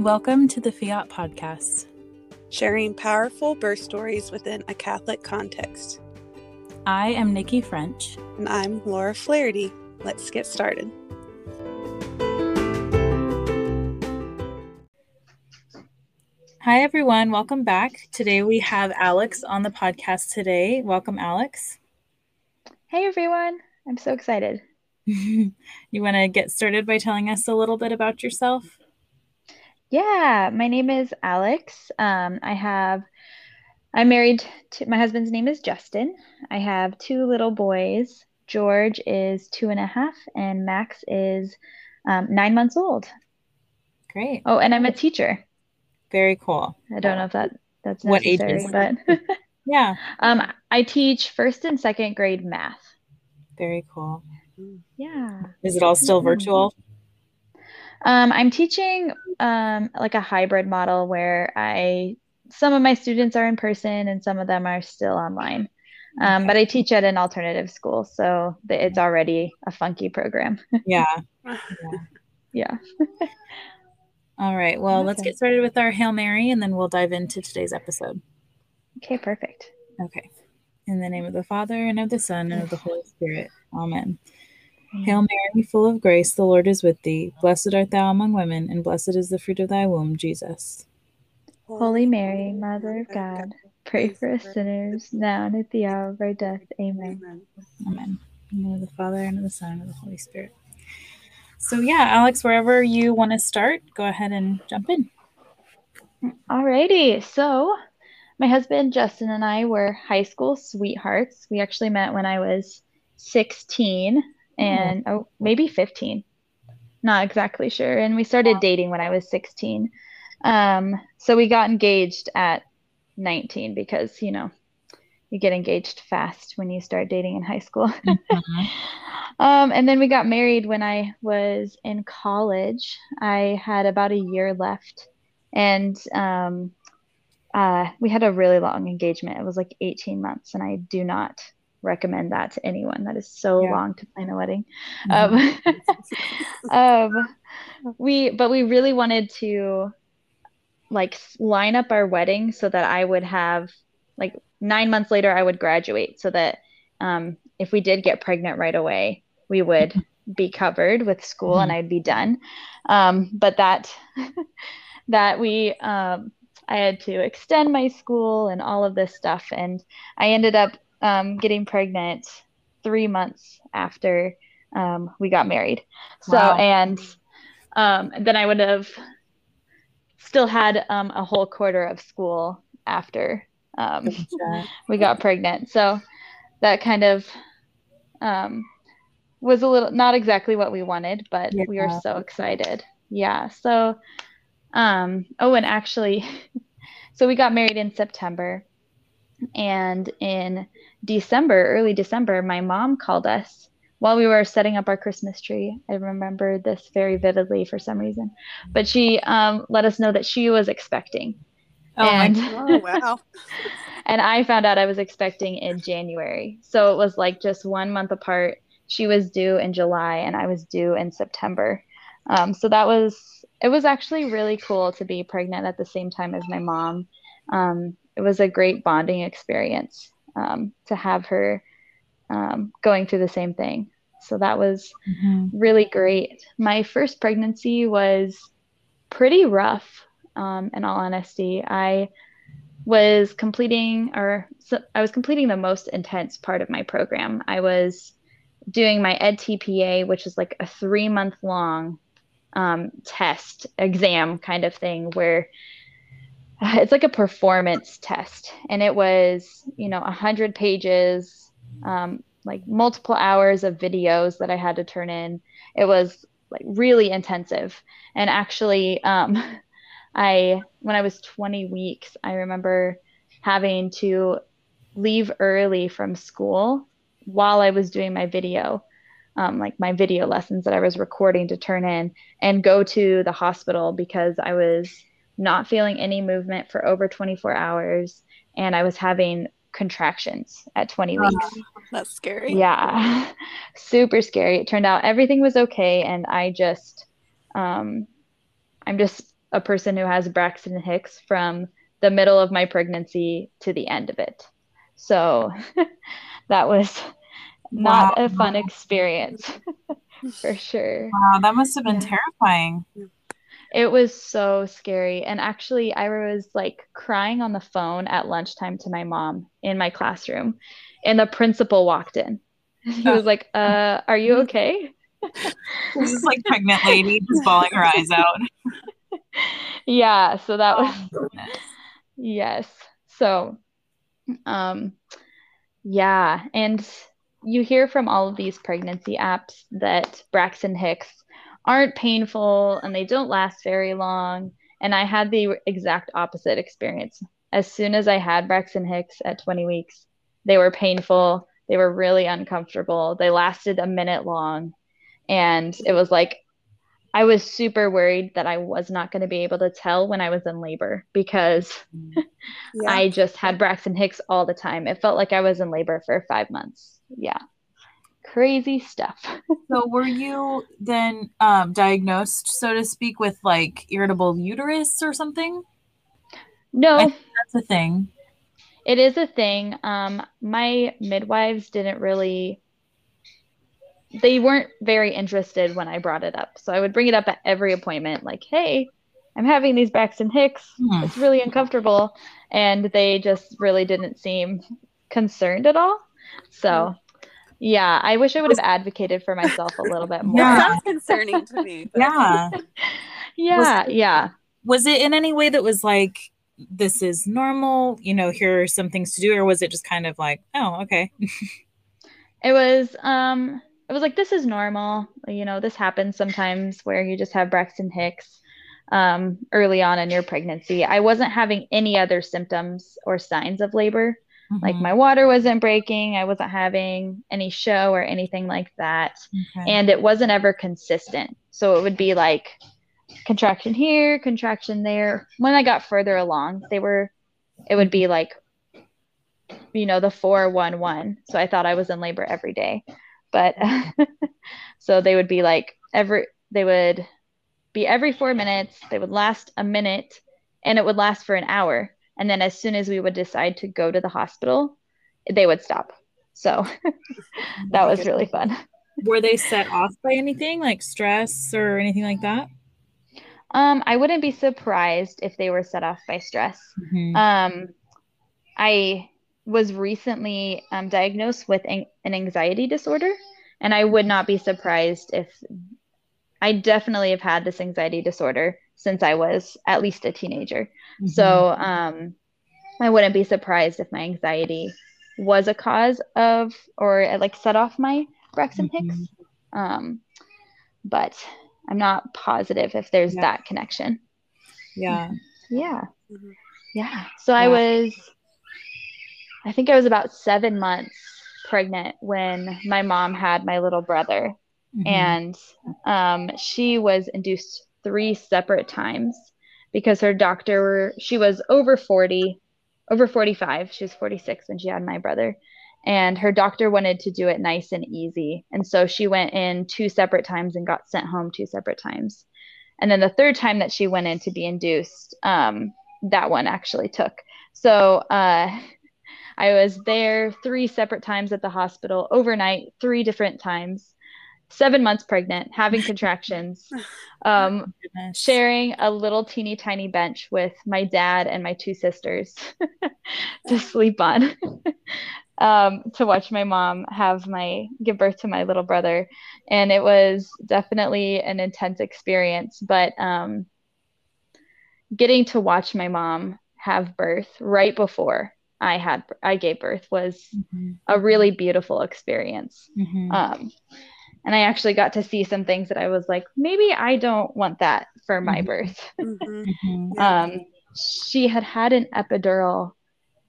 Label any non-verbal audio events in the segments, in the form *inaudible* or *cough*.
Welcome to the Fiat Podcast, sharing powerful birth stories within a Catholic context. I am Nikki French. And I'm Laura Flaherty. Let's get started. Hi, everyone. Welcome back. Today we have Alex on the podcast today. Welcome, Alex. Hey, everyone. I'm so excited. *laughs* you want to get started by telling us a little bit about yourself? Yeah, my name is Alex. Um, I have, I'm married to, my husband's name is Justin. I have two little boys. George is two and a half, and Max is um, nine months old. Great. Oh, and I'm a teacher. Very cool. I don't know if that that's what ages, but *laughs* yeah. Um, I teach first and second grade math. Very cool. Yeah. Is it all still virtual? Um, I'm teaching um, like a hybrid model where I some of my students are in person and some of them are still online. Um, okay. But I teach at an alternative school, so it's already a funky program. *laughs* yeah. Yeah. yeah. *laughs* All right. Well, okay. let's get started with our Hail Mary and then we'll dive into today's episode. Okay, perfect. Okay. In the name of the Father, and of the Son, and of the Holy Spirit. Amen. Hail Mary, full of grace, the Lord is with thee. Blessed art thou among women, and blessed is the fruit of thy womb, Jesus. Holy Mary, Mother of God, pray for us sinners, now and at the hour of our death. Amen. Amen. In the name of the Father, and of the Son, and of the Holy Spirit. So, yeah, Alex, wherever you want to start, go ahead and jump in. Alrighty. So, my husband Justin and I were high school sweethearts. We actually met when I was 16 and oh, maybe 15. Not exactly sure. And we started dating when I was 16. Um, so we got engaged at 19 because, you know, you get engaged fast when you start dating in high school. *laughs* mm-hmm. um, and then we got married when I was in college. I had about a year left. And um, uh, we had a really long engagement. It was like 18 months, and I do not recommend that to anyone. That is so yeah. long to plan a wedding. Mm-hmm. Um, *laughs* um, *laughs* we, but we really wanted to like line up our wedding so that I would have like nine months later I would graduate, so that um, if we did get pregnant right away, we would *laughs* be covered with school mm-hmm. and I'd be done. Um, but that that we um, I had to extend my school and all of this stuff. And I ended up um, getting pregnant three months after um, we got married. So, wow. and um, then I would have still had um, a whole quarter of school after um, we got pregnant. So that kind of um, was a little, not exactly what we wanted, but yeah. we were so excited. Yeah. So, um, oh, and actually, *laughs* so we got married in September. And in December, early December, my mom called us while we were setting up our Christmas tree. I remember this very vividly for some reason. But she um, let us know that she was expecting. Oh, and, oh wow. *laughs* *laughs* and I found out I was expecting in January. So it was like just one month apart. She was due in July and I was due in September. Um, so that was it was actually really cool to be pregnant at the same time as my mom. Um, it was a great bonding experience um, to have her um, going through the same thing. So that was mm-hmm. really great. My first pregnancy was pretty rough, um, in all honesty. I was completing, or so I was completing the most intense part of my program. I was doing my EdTPA, which is like a three month long um, test exam kind of thing where *sighs* it's like a performance test and it was you know 100 pages um, like multiple hours of videos that i had to turn in. It was like really intensive. And actually um, *laughs* i when i was 20 weeks i remember having to leave early from school while i was doing my video um, like my video lessons that I was recording to turn in and go to the hospital because I was not feeling any movement for over 24 hours and I was having contractions at 20 weeks. Oh, that's scary. Yeah, *laughs* super scary. It turned out everything was okay. And I just, um, I'm just a person who has Braxton Hicks from the middle of my pregnancy to the end of it. So *laughs* that was not wow. a fun experience *laughs* for sure. Wow, that must have been yeah. terrifying. It was so scary. And actually, I was like crying on the phone at lunchtime to my mom in my classroom, and the principal walked in. *laughs* He was like, uh, Are you *laughs* okay? this is like pregnant lady just bawling her eyes out. *laughs* yeah, so that oh, was yes. So um yeah, and you hear from all of these pregnancy apps that Braxton Hicks aren't painful and they don't last very long. And I had the exact opposite experience. As soon as I had Braxton Hicks at 20 weeks, they were painful. They were really uncomfortable. They lasted a minute long. And it was like, I was super worried that I was not going to be able to tell when I was in labor because *laughs* yeah. I just had Braxton Hicks all the time. It felt like I was in labor for five months. Yeah. Crazy stuff. *laughs* so, were you then um, diagnosed, so to speak, with like irritable uterus or something? No. that's a thing. It is a thing. Um, my midwives didn't really they weren't very interested when I brought it up. So I would bring it up at every appointment, like, hey, I'm having these Braxton Hicks. Hmm. It's really uncomfortable. And they just really didn't seem concerned at all. So yeah, I wish I would have advocated for myself a little bit *laughs* more. Yeah. Sounds concerning to me. Yeah. *laughs* yeah, was it, yeah. Was it in any way that was like, this is normal, you know, here are some things to do, or was it just kind of like, oh, okay. *laughs* it was um it was like this is normal you know this happens sometimes where you just have braxton hicks um, early on in your pregnancy i wasn't having any other symptoms or signs of labor mm-hmm. like my water wasn't breaking. I wasn't having any show or anything like that. Okay. and it wasn't ever consistent. So it would be like contraction here contraction there. When i got further along they were it would be like you know the 411 so i thought i was in labor every day. But *laughs* so they would be like every they would be every four minutes. They would last a minute and it would last for an hour and then as soon as we would decide to go to the hospital they would stop. So *laughs* that was really fun. Were they set off by anything like stress or anything like that? Um i wouldn't be surprised if they were set off by stress. Mm-hmm. um i was recently um, diagnosed with an, an anxiety disorder, and I would not be surprised if I definitely have had this anxiety disorder since I was at least a teenager. Mm-hmm. So um, I wouldn't be surprised if my anxiety was a cause of or like set off my Braxton mm-hmm. Hicks. Um, but I'm not positive if there's yeah. that connection. Yeah. Yeah. Mm-hmm. Yeah. So yeah. I was I think I was about seven months pregnant when my mom had my little brother. Mm-hmm. And um, she was induced three separate times because her doctor, she was over 40, over 45. She was 46 when she had my brother. And her doctor wanted to do it nice and easy. And so she went in two separate times and got sent home two separate times. And then the third time that she went in to be induced, um, that one actually took. So uh, I was there three separate times at the hospital overnight, three different times, seven months pregnant, having contractions, *laughs* um, oh, sharing a little teeny tiny bench with my dad and my two sisters *laughs* to sleep on. *laughs* um, to watch my mom have my give birth to my little brother, and it was definitely an intense experience. But um, getting to watch my mom have birth right before I had I gave birth was mm-hmm. a really beautiful experience. Mm-hmm. And I actually got to see some things that I was like, maybe I don't want that for my mm-hmm. birth. *laughs* Mm-hmm. Mm-hmm. um, she had had an epidural,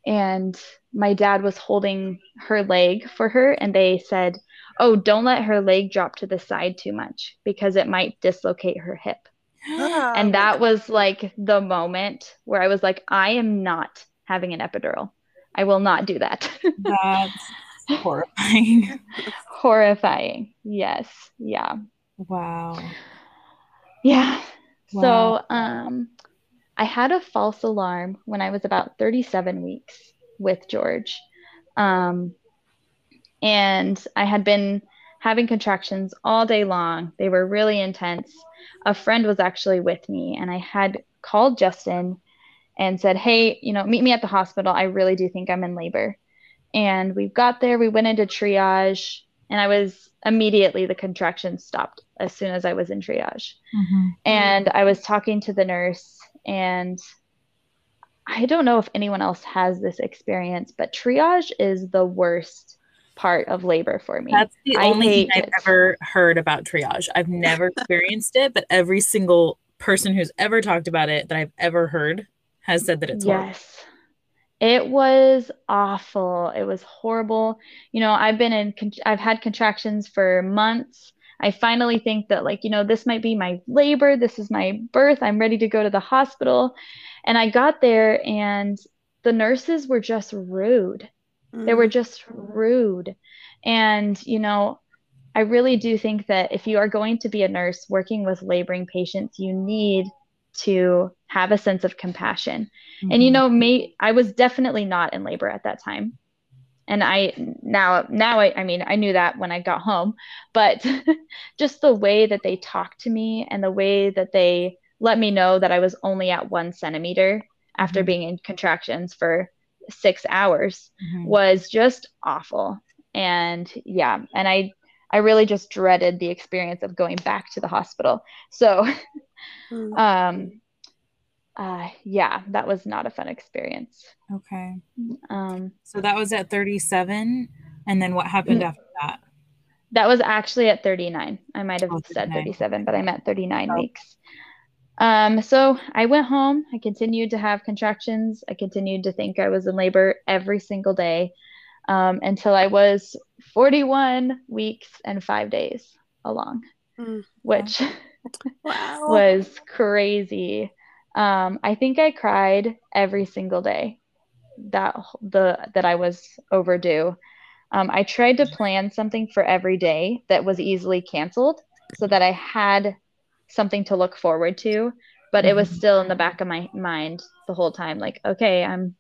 and my dad was holding her leg for her, and they said, "Oh, don't let her leg drop to the side too much because it might dislocate her hip." *gasps* and that was like the moment where I was like, I am not having an epidural. I will not do that. *laughs* That's horrifying. *laughs* horrifying. Yes. Yeah. Wow. Yeah. Wow. So um, I had a false alarm when I was about 37 weeks with George. Um, and I had been having contractions all day long. They were really intense. A friend was actually with me, and I had called Justin and said, Hey, you know, meet me at the hospital. I really do think I'm in labor. And we got there, we went into triage, and I was immediately the contractions stopped as soon as I was in triage. Mm-hmm. And I was talking to the nurse, and I don't know if anyone else has this experience, but triage is the worst part of labor for me. That's the I only thing I've it. ever heard about triage. I've never *laughs* experienced it, but every single person who's ever talked about it that I've ever heard has said that it's yes. Horrible. It was awful. It was horrible. You know, I've been in, I've had contractions for months. I finally think that, like, you know, this might be my labor. This is my birth. I'm ready to go to the hospital. And I got there, and the nurses were just rude. Mm. They were mm. just rude. And, you know, I really do think that if you are going to be a nurse working with laboring patients, you need to have a sense of compassion. Mm-hmm. And you mm-hmm. know, me, I was definitely not in labor at that time. And I now now I, I mean I knew that when I got home, but *laughs* just the way that they talked to me and the way that they let me know that I was only at one centimeter after mm-hmm. being in contractions for six hours mm-hmm. was just awful. And yeah, and I I really just dreaded the experience of going back to the hospital. So mm. *laughs* um uh yeah, that was not a fun experience. Okay. Um so that was at 37 and then what happened mm. after that? That was actually at 39. I might have oh, said 37, but I meant 39 oh. weeks. Um, so I went home. I continued to have contractions. I continued to think I was in labor every single day um, until I was 41 weeks and five days along, mm. which *laughs* wow. was crazy. Um, I think I cried every single day that the that I was overdue. Um, I tried to plan something for every day that was easily canceled so that I had something to look forward to but it was mm-hmm. still in the back of my mind the whole time like okay i'm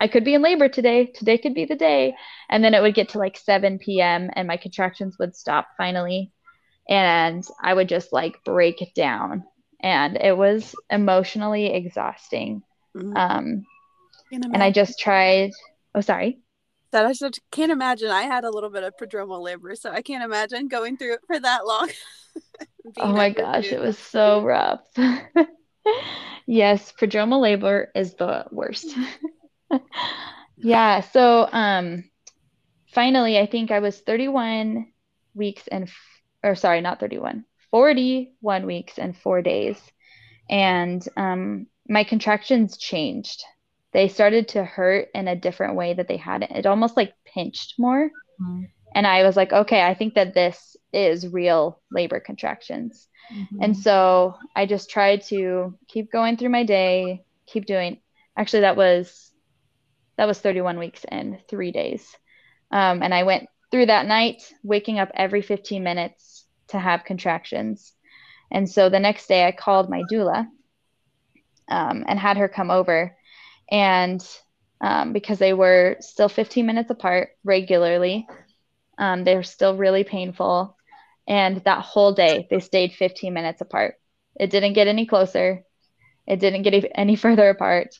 i could be in labor today today could be the day and then it would get to like 7 p.m and my contractions would stop finally and i would just like break down and it was emotionally exhausting mm-hmm. um and i just tried oh sorry that I just can't imagine. I had a little bit of prodromal labor, so I can't imagine going through it for that long. *laughs* oh my gosh, it was so rough. *laughs* yes, prodromal labor is the worst. *laughs* yeah, so um finally I think I was 31 weeks and or sorry, not 31. 41 weeks and 4 days. And um my contractions changed they started to hurt in a different way that they hadn't. It almost like pinched more. Mm-hmm. And I was like, okay, I think that this is real labor contractions. Mm-hmm. And so I just tried to keep going through my day, keep doing. Actually, that was that was 31 weeks and three days. Um, and I went through that night, waking up every 15 minutes to have contractions. And so the next day, I called my doula um, and had her come over and um, because they were still 15 minutes apart regularly, um, they were still really painful. And that whole day, they stayed 15 minutes apart. It didn't get any closer. It didn't get *laughs* any further apart.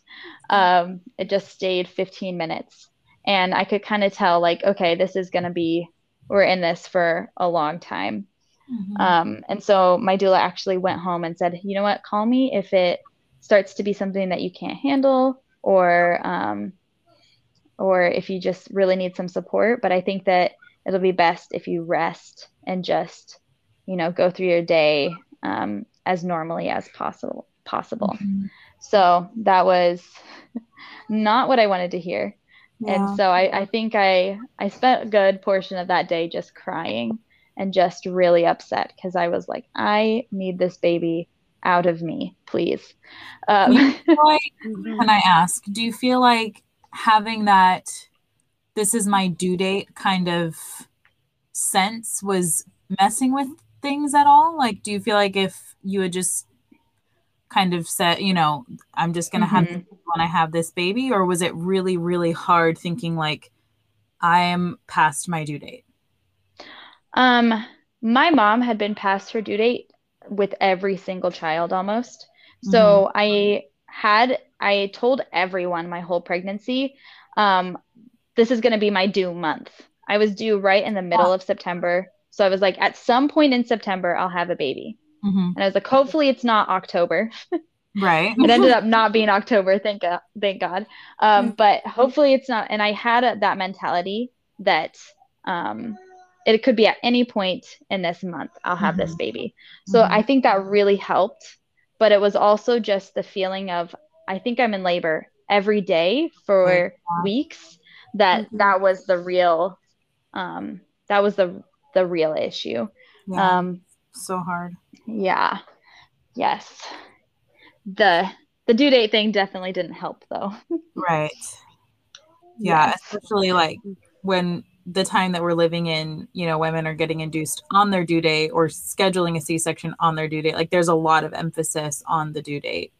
Um, it just stayed 15 minutes. And I could kind of tell, like, okay, this is going to be, we're in this for a long time. Mm-hmm. Um, and so my doula actually went home and said, you know what, call me if it starts to be something that you can't handle or um, or if you just really need some support. But I think that it'll be best if you rest and just you know go through your day um, as normally as possible possible. Mm-hmm. So that was not what I wanted to hear. Yeah. And so I, I think I I spent a good portion of that day just crying and just really upset because I was like, I need this baby out of me, please. Um, *laughs* like, can I ask, do you feel like having that this is my due date kind of sense was messing with things at all? Like, do you feel like if you had just kind of said, you know, I'm just going to have Mhm. when I have this baby? Or was it really, really hard thinking like, I am past my due date? Um, my mom had been past her due date with every single child almost. So I had I told everyone my whole pregnancy, um, this is going to be my due month. I was due right in the middle of September. So I was like, at some point in September, I'll have a baby. Mhm. And I was like, hopefully it's not October. Right. it ended up *laughs* not being October, thank God, thank God. Um, but hopefully it's not. And I had a, that mentality that um, it could be at any point in this month I'll have this Mhm. baby. So Mhm. I think that really helped. But it was also just the feeling of I think I'm in labor every day for weeks. That Mhm. that was the real, um, that was the the real issue. Yeah. Um, so hard. yeah. Yes. The the due date thing definitely didn't help though. Right. *laughs* Yeah. Yes. Especially like when the time that we're living in, you know, women are getting induced on their due date or scheduling a C section on their due date. Like there's a lot of emphasis on the due date.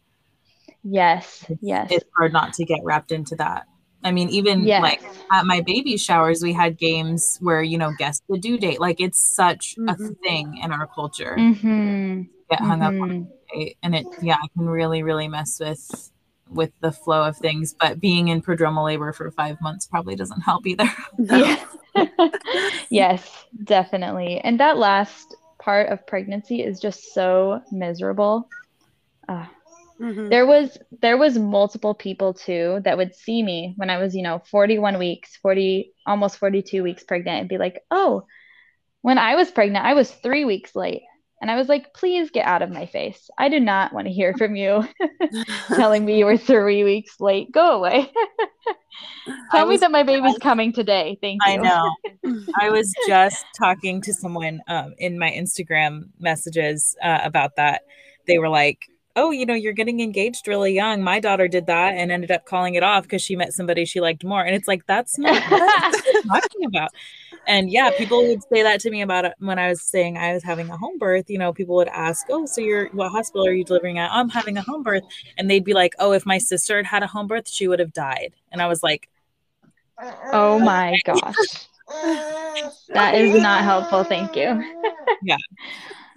Yes. Yes. It's hard not to get wrapped into that. I mean, even Yes. like at my baby showers, we had games where, you know, guess the due date. Like it's such a Mhm. thing in our culture. Mm-hmm. Get hung up on Mhm. date. And it, yeah, it can really, really mess with with the flow of things. But being in prodromal labor for five months probably doesn't help either. *laughs* Yeah. *laughs* yes, definitely. And that last part of pregnancy is just so miserable. Uh, Mhm. there was there was multiple people too that would see me when I was, you know, 41 weeks, 40 almost 42 weeks pregnant and be like, "Oh, when I was pregnant, I was 3 weeks late." And I was like, "Please get out of my face. I do not want to hear from you *laughs* telling me you were 3 weeks late. Go away." *laughs* Tell me that my baby's coming today. Thank you. I know. *laughs* I was just talking to someone um, in my Instagram messages uh, about that. They were like, "Oh, you know, you're getting engaged really young. My daughter did that and ended up calling it off because she met somebody she liked more." And it's like that's not *laughs* what I'm talking about. And yeah, people would say that to me about it when I was saying I was having a home birth. You know, people would ask, "Oh, so you're what hospital are you delivering at?" I'm having a home birth, and they'd be like, "Oh, if my sister had had a home birth, she would have died." And I was like, Oh my gosh. That is not helpful. Thank you. Yeah.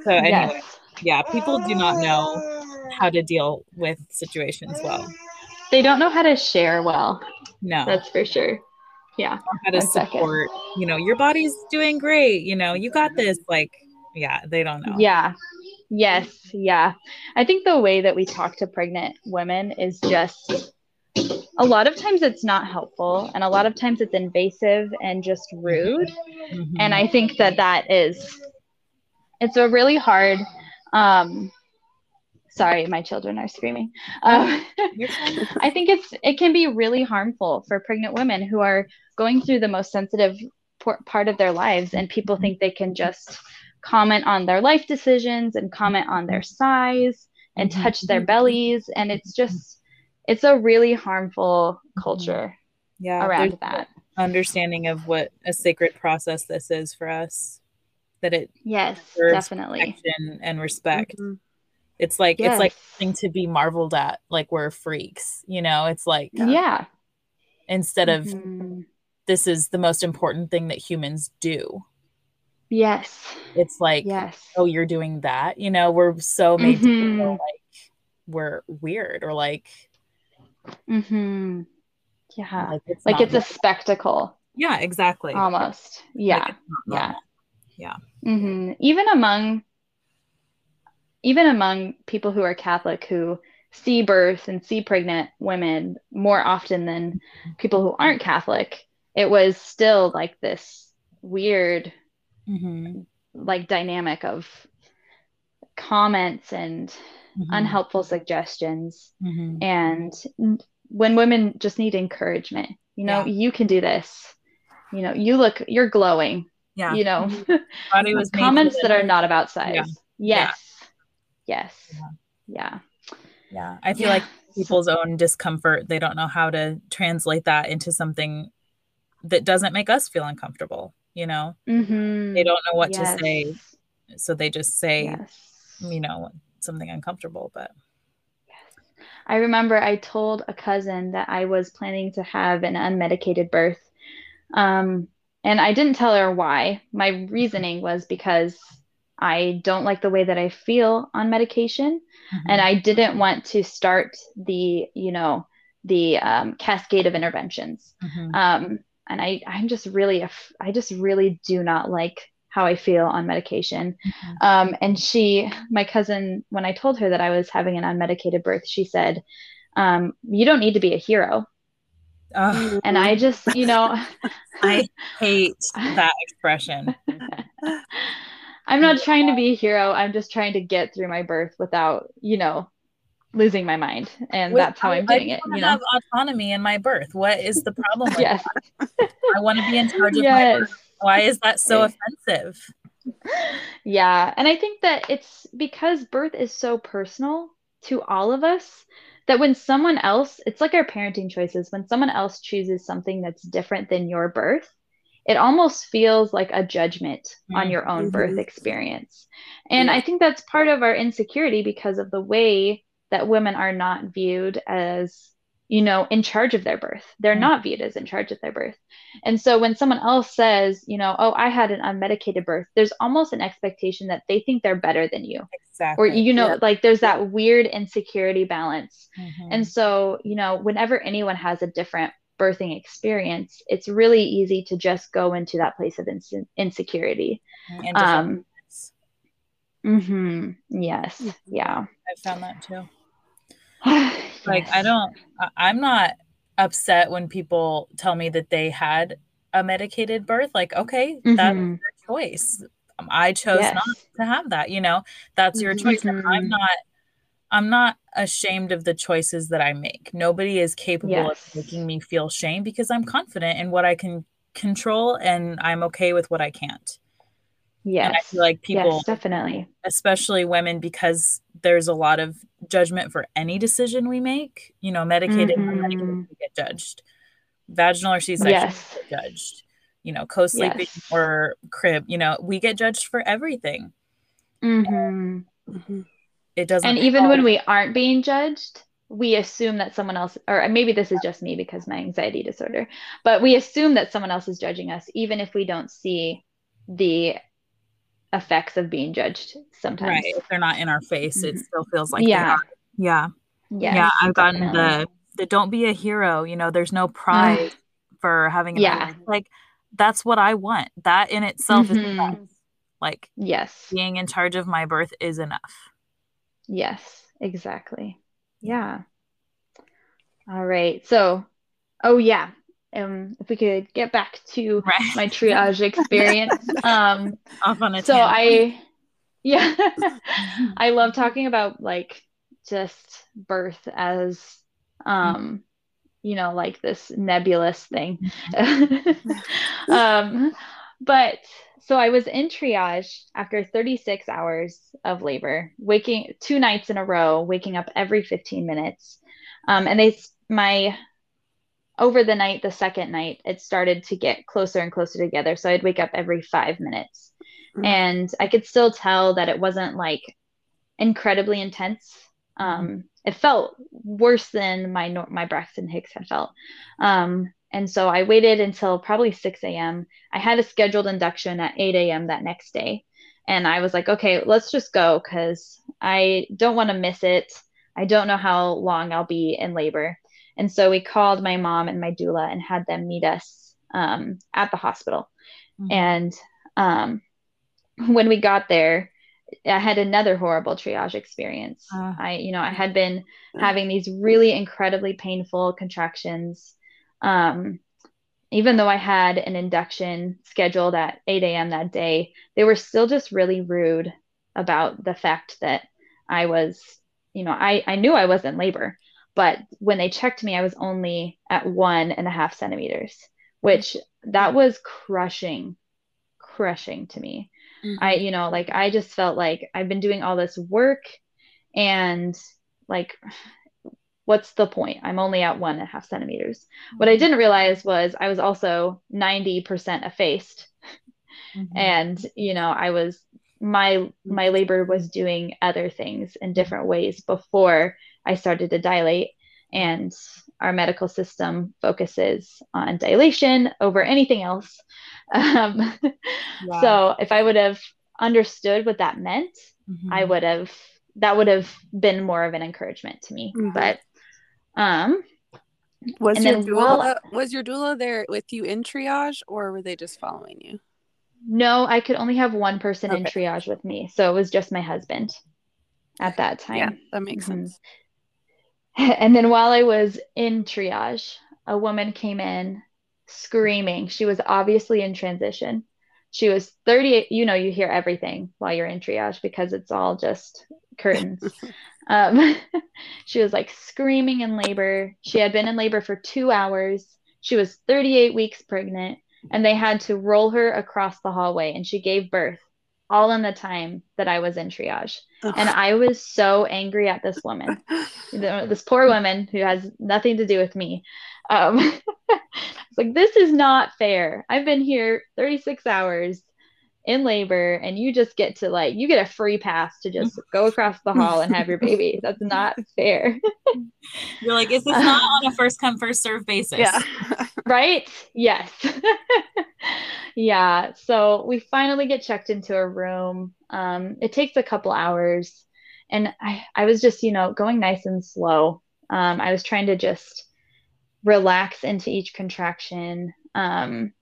"So anyway, Yes. yeah, people do not know how to deal with situations well. They don't know how to share well. No, That's for sure. Yeah. how to one second. support. You know, your body's doing great. You know, you got this. Like, yeah, they don't know. Yeah. Yes. Yeah. I think the way that we talk to pregnant women is just a lot of times it's not helpful and a lot of times it's invasive and just rude. Mhm. and i think that that is it's a really hard um sorry my children are screaming um, *laughs* *laughs* i think it's it can be really harmful for pregnant women who are going through the most sensitive por- part of their lives and people think they can just comment on their life decisions and comment on their size and Mhm. touch their bellies and it's just it's a really harmful culture yeah, around that understanding of what a sacred process this is for us. That it yes definitely and respect. Mhm. It's like it's like Yes. something to be marveled at. Like we're freaks. You know, it's like yeah, instead of Mhm. this is the most important thing that humans do. Yes. It's like Yes. oh, you're doing that. You know, we're so made to Mhm. feel like we're weird or like hmm Yeah. like it's Like it's a spectacle yeah, exactly. almost. Yeah. Like, yeah. Yeah. hmm Even among even among people who are Catholic who see birth and see pregnant women more often than people who aren't Catholic, it was still like this weird Mhm. like dynamic of comments and Mhm. unhelpful suggestions Mhm. and when women just need encouragement you know Yeah. you can do this you know you look you're glowing Yeah. you know *laughs* was comments that are not about size Yeah. yes yes Yeah. yeah Yeah. I feel Yeah. like people's own discomfort, they don't know how to translate that into something that doesn't make us feel uncomfortable, you know? Mhm. They don't know what Yes. to say, so they just say, yes you know, something uncomfortable, but I remember I told a cousin that I was planning to have an unmedicated birth. Um, and I didn't tell her why. My reasoning was because I don't like the way that I feel on medication. Mm-hmm. And I didn't want to start the, you know, the um, cascade of interventions. Mm-hmm. Um, and I, I'm just really, I just really do not like how I feel on medication. Mm-hmm. Um, and she, my cousin, when I told her that I was having an unmedicated birth, she said, um, "You don't need to be a hero." Oh. And I just, you know, *laughs* I hate *laughs* that expression. *laughs* I'm not trying to be a hero. I'm just trying to get through my birth without, you know, losing my mind. And that's how I'm doing it. You know, have autonomy in my birth. What is the problem? yes. I want to be in charge of yes. my birth. Why is that so offensive? Yeah. And I think that it's because birth is so personal to all of us that when someone else, it's like our parenting choices, when someone else chooses something that's different than your birth, it almost feels like a judgment mm-hmm. on your own birth mm-hmm. experience. And yeah. I think that's part of our insecurity because of the way that women are not viewed as you know in charge of their birth they're mm-hmm. not viewed as in charge of their birth and so when someone else says you know oh i had an unmedicated birth there's almost an expectation that they think they're better than you exactly or you know yeah. like there's that weird insecurity balance mm-hmm. and so you know whenever anyone has a different birthing experience, it's really easy to just go into that place of ins- insecurity. And um, mm-hmm, yes, yeah. I found that too. *sighs* like I don't, I'm not upset when people tell me that they had a medicated birth. Like, okay, mm-hmm. that's your choice. I chose yes. not to have that. You know, that's your choice. Mm-hmm. I'm not I'm not ashamed of the choices that I make. Nobody is capable yes. of making me feel shame because I'm confident in what I can control and I'm okay with what I can't. Yes. And I feel like people yes, definitely, especially women, because there's a lot of judgment for any decision we make. You know, medicated mm-hmm. medicated we get judged. Vaginal or C-section yes. judged. You know, co-sleeping yes. or crib, you know, we get judged for everything. Mm-hmm. Mm-hmm it doesn't and even when we aren't being judged we assume that someone else or maybe this is just me because my anxiety disorder but we assume that someone else is judging us even if we don't see the effects of being judged sometimes. Right if they're not in our face mm-hmm. it still feels like yeah. yeah. Yes, yeah i've gotten definitely. the the don't be a hero you know there's no *sighs* prize for having yeah. like that's what i want. That in itself mm-hmm. is enough. like yes. being in charge of my birth is enough Yes, exactly. Yeah. All right. So, oh yeah. Um, if we could get back to right. my triage *laughs* experience. Um, Off on a so I, yeah, *laughs* I love talking about like just birth as, um, you know, like this nebulous thing. Mm-hmm. *laughs* um, but so I was in triage after 36 hours of labor, waking two nights in a row, waking up every 15 minutes. Um, and they, my, over the night, the second night, it started to get closer and closer together. So I'd wake up every five minutes. Mm-hmm. And I could still tell that it wasn't like incredibly intense. Um, it felt worse than my my Braxton Hicks had felt. Um, and so I waited until probably 6 a.m. I had a scheduled induction at 8 a.m. that next day. And I was like, okay, let's just go because I don't want to miss it. I don't know how long I'll be in labor. And so we called my mom and my doula and had them meet us um, at the hospital. Mm-hmm. And um, when we got there, I had another horrible triage experience. Uh, I, you know, I had been having these really incredibly painful contractions um, even though I had an induction scheduled at 8 a.m. that day, they were still just really rude about the fact that I was, you know, I, I knew I was in labor, but when they checked me, I was only at one and a half centimeters, which that was crushing, crushing to me. Mm-hmm. I, you know, like I just felt like I've been doing all this work and like what's the point? I'm only at one and a half centimeters. Mm-hmm. What I didn't realize was I was also 90% effaced. Mm-hmm. And, you know, I was my my labor was doing other things in different ways before I started to dilate and our medical system focuses on dilation over anything else. *laughs* Um, wow. So if I would have understood what that meant, mm-hmm. I would have that would have been more of an encouragement to me. Mm-hmm. But um was your doula while, was your doula there with you in triage or were they just following you? No, I could only have one person okay. in triage with me. So it was just my husband at that time. Yeah, that makes mm-hmm. sense. *laughs* And then while I was in triage, a woman came in screaming. She was obviously in transition. She was 38. You know, you hear everything while you're in triage because it's all just curtains. *laughs* um, *laughs* she was like screaming in labor. She had been in labor for two hours. She was 38 weeks pregnant, and they had to roll her across the hallway, and she gave birth all in the time that I was in triage. And I was so angry at this woman, *laughs* this poor woman who has nothing to do with me. Um, *laughs* it's like, this is not fair. I've been here 36 hours in labor and you just get to like you get a free pass to just go across the hall and have your *laughs* baby that's not fair. *laughs* You're like is this not on a first come first serve basis? Yeah. *laughs* Right? Yes. Yeah. So we finally get checked into a room. Um, it takes a couple hours and I, I was just you know going nice and slow. Um, i was trying to just relax into each contraction. Um,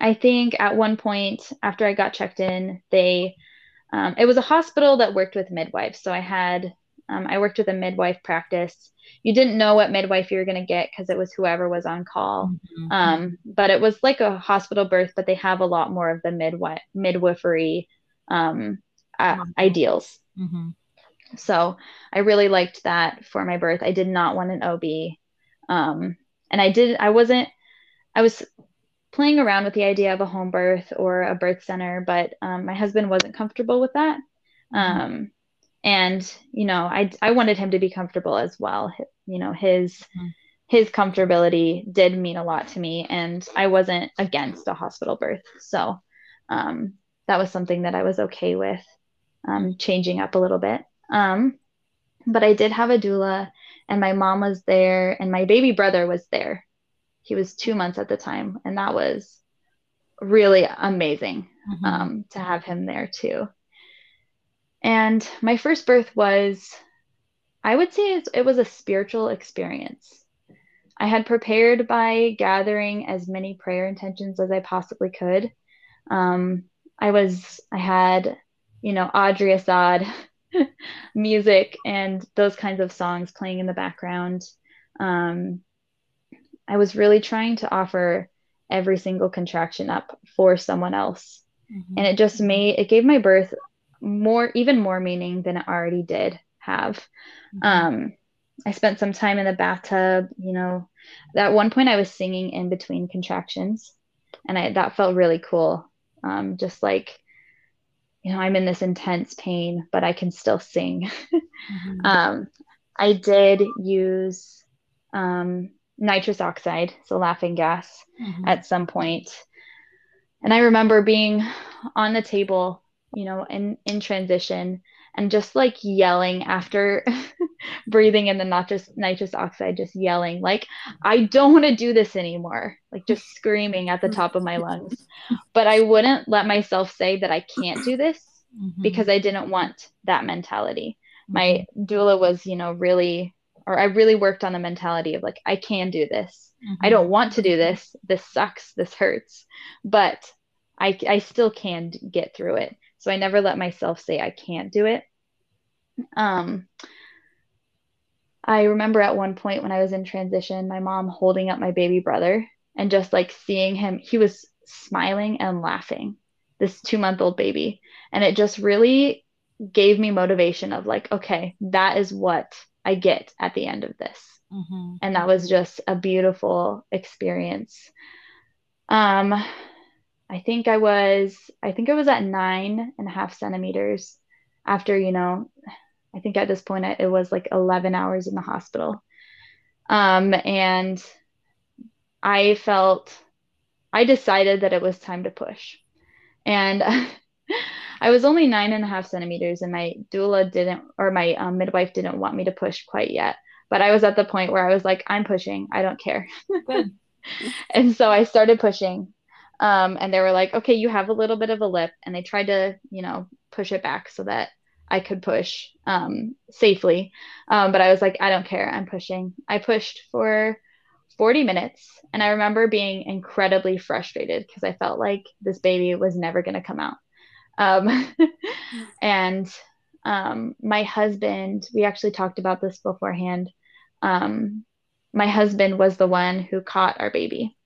I think at one point after I got checked in, they um, it was a hospital that worked with midwives. So I had um, I worked with a midwife practice. You didn't know what midwife you were going to get because it was whoever was on call. Mm-hmm. Um, but it was like a hospital birth, but they have a lot more of the midwife midwifery um, uh, ideals. Mm-hmm. So I really liked that for my birth. I did not want an OB, um, and I did. I wasn't. I was playing around with the idea of a home birth or a birth center, but um, my husband wasn't comfortable with that. Mm-hmm. Um, and you know, I I wanted him to be comfortable as well. You know, his mm-hmm. his comfortability did mean a lot to me, and I wasn't against a hospital birth. So um, that was something that I was okay with um, changing up a little bit. Um, but I did have a doula, and my mom was there, and my baby brother was there he was two months at the time, and that was really amazing mm-hmm. um, to have him there too. And my first birth was, I would say it was a spiritual experience. I had prepared by gathering as many prayer intentions as I possibly could. Um, I was, I had, you know, Audrey Assad *laughs* music and those kinds of songs playing in the background. Um, I was really trying to offer every single contraction up for someone else. Mm-hmm. And it just made it gave my birth more even more meaning than it already did have. Mm-hmm. Um I spent some time in the bathtub, you know. At one point I was singing in between contractions and I that felt really cool. Um just like you know, I'm in this intense pain, but I can still sing. *laughs* mm-hmm. um I did use um nitrous oxide, so laughing gas, mm-hmm. at some point. And I remember being on the table, you know, in, in transition and just like yelling after *laughs* breathing in the nitrous, nitrous oxide, just yelling, like, I don't want to do this anymore, like just screaming at the top of my lungs. But I wouldn't let myself say that I can't do this mm-hmm. because I didn't want that mentality. My mm-hmm. doula was, you know, really or I really worked on the mentality of like, I can do this. Mm-hmm. I don't want to do this. This sucks. This hurts. But I, I still can get through it. So I never let myself say I can't do it. Um, I remember at one point when I was in transition, my mom holding up my baby brother and just like seeing him, he was smiling and laughing, this two month old baby. And it just really gave me motivation of like, okay, that is what I get at the end of this. Mm-hmm. And that was just a beautiful experience. Um, I think I was, I think I was at nine and a half centimeters after, you know, I think at this point it was like 11 hours in the hospital. Um, and I felt, I decided that it was time to push. And *laughs* *laughs* I was only nine and a half centimeters, and my doula didn't, or my um, midwife didn't want me to push quite yet. But I was at the point where I was like, I'm pushing. I don't care. *laughs* and so I started pushing. Um, and they were like, okay, you have a little bit of a lip. And they tried to, you know, push it back so that I could push um, safely. Um, but I was like, I don't care. I'm pushing. I pushed for 40 minutes. And I remember being incredibly frustrated because I felt like this baby was never going to come out. Um, *laughs* and um, my husband, we actually talked about this beforehand. Um, my husband was the one who caught our baby.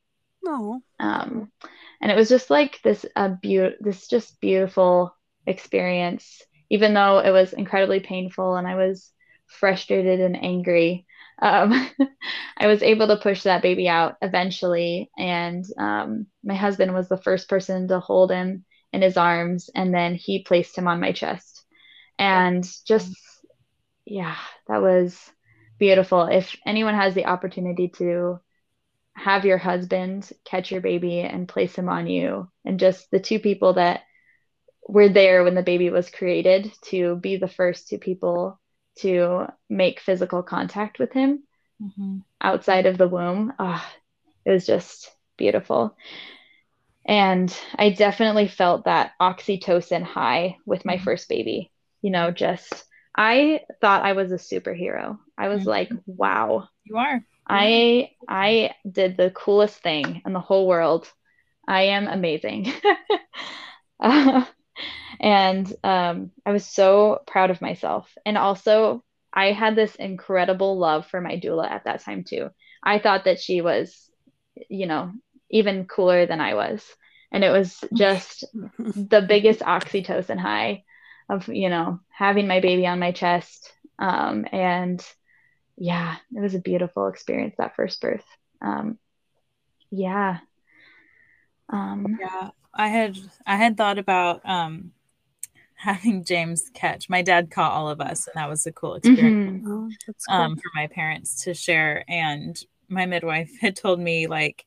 Oh. Um, and it was just like this a be- this just beautiful experience, even though it was incredibly painful and I was frustrated and angry. Um, *laughs* I was able to push that baby out eventually, and um, my husband was the first person to hold him in his arms, and then he placed him on my chest, and just yeah, that was beautiful. If anyone has the opportunity to have your husband catch your baby and place him on you, and just the two people that were there when the baby was created to be the first two people to make physical contact with him mm-hmm. outside of the womb. Oh, it was just beautiful. And I definitely felt that oxytocin high with my mm-hmm. first baby. You know, just I thought I was a superhero. I was mm-hmm. like, wow. You are. I I did the coolest thing in the whole world. I am amazing. uh, *laughs* and um, I was so proud of myself. And also, I had this incredible love for my doula at that time too. I thought that she was, you know, even cooler than I was. And it was just *laughs* the biggest oxytocin high of, you know, having my baby on my chest. Um, and yeah, it was a beautiful experience that first birth. Um, yeah. Um, yeah, I had I had thought about um, having James catch. My dad caught all of us, and that was a cool experience mm-hmm. oh, cool. um, for my parents to share. And my midwife *laughs* had told me like,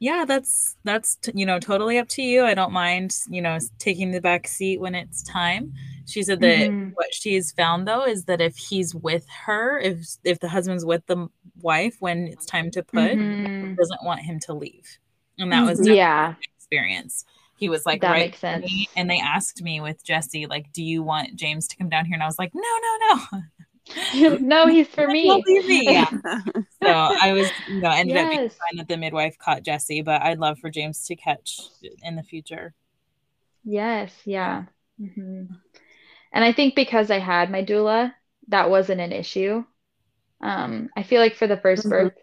yeah, that's that's t- you know totally up to you. I don't mind you know taking the back seat when it's time. She said that mm-hmm. what she's found though is that if he's with her, if if the husband's with the wife when it's time to put, mm-hmm. doesn't want him to leave, and that was yeah experience he was like that right makes sense. and they asked me with jesse like do you want james to come down here and i was like no no no *laughs* *laughs* no he's for me. me yeah *laughs* so i was you know ended yes. up being fine that the midwife caught jesse but i'd love for james to catch in the future yes yeah mm-hmm. and i think because i had my doula that wasn't an issue um, i feel like for the 1st mm-hmm. birth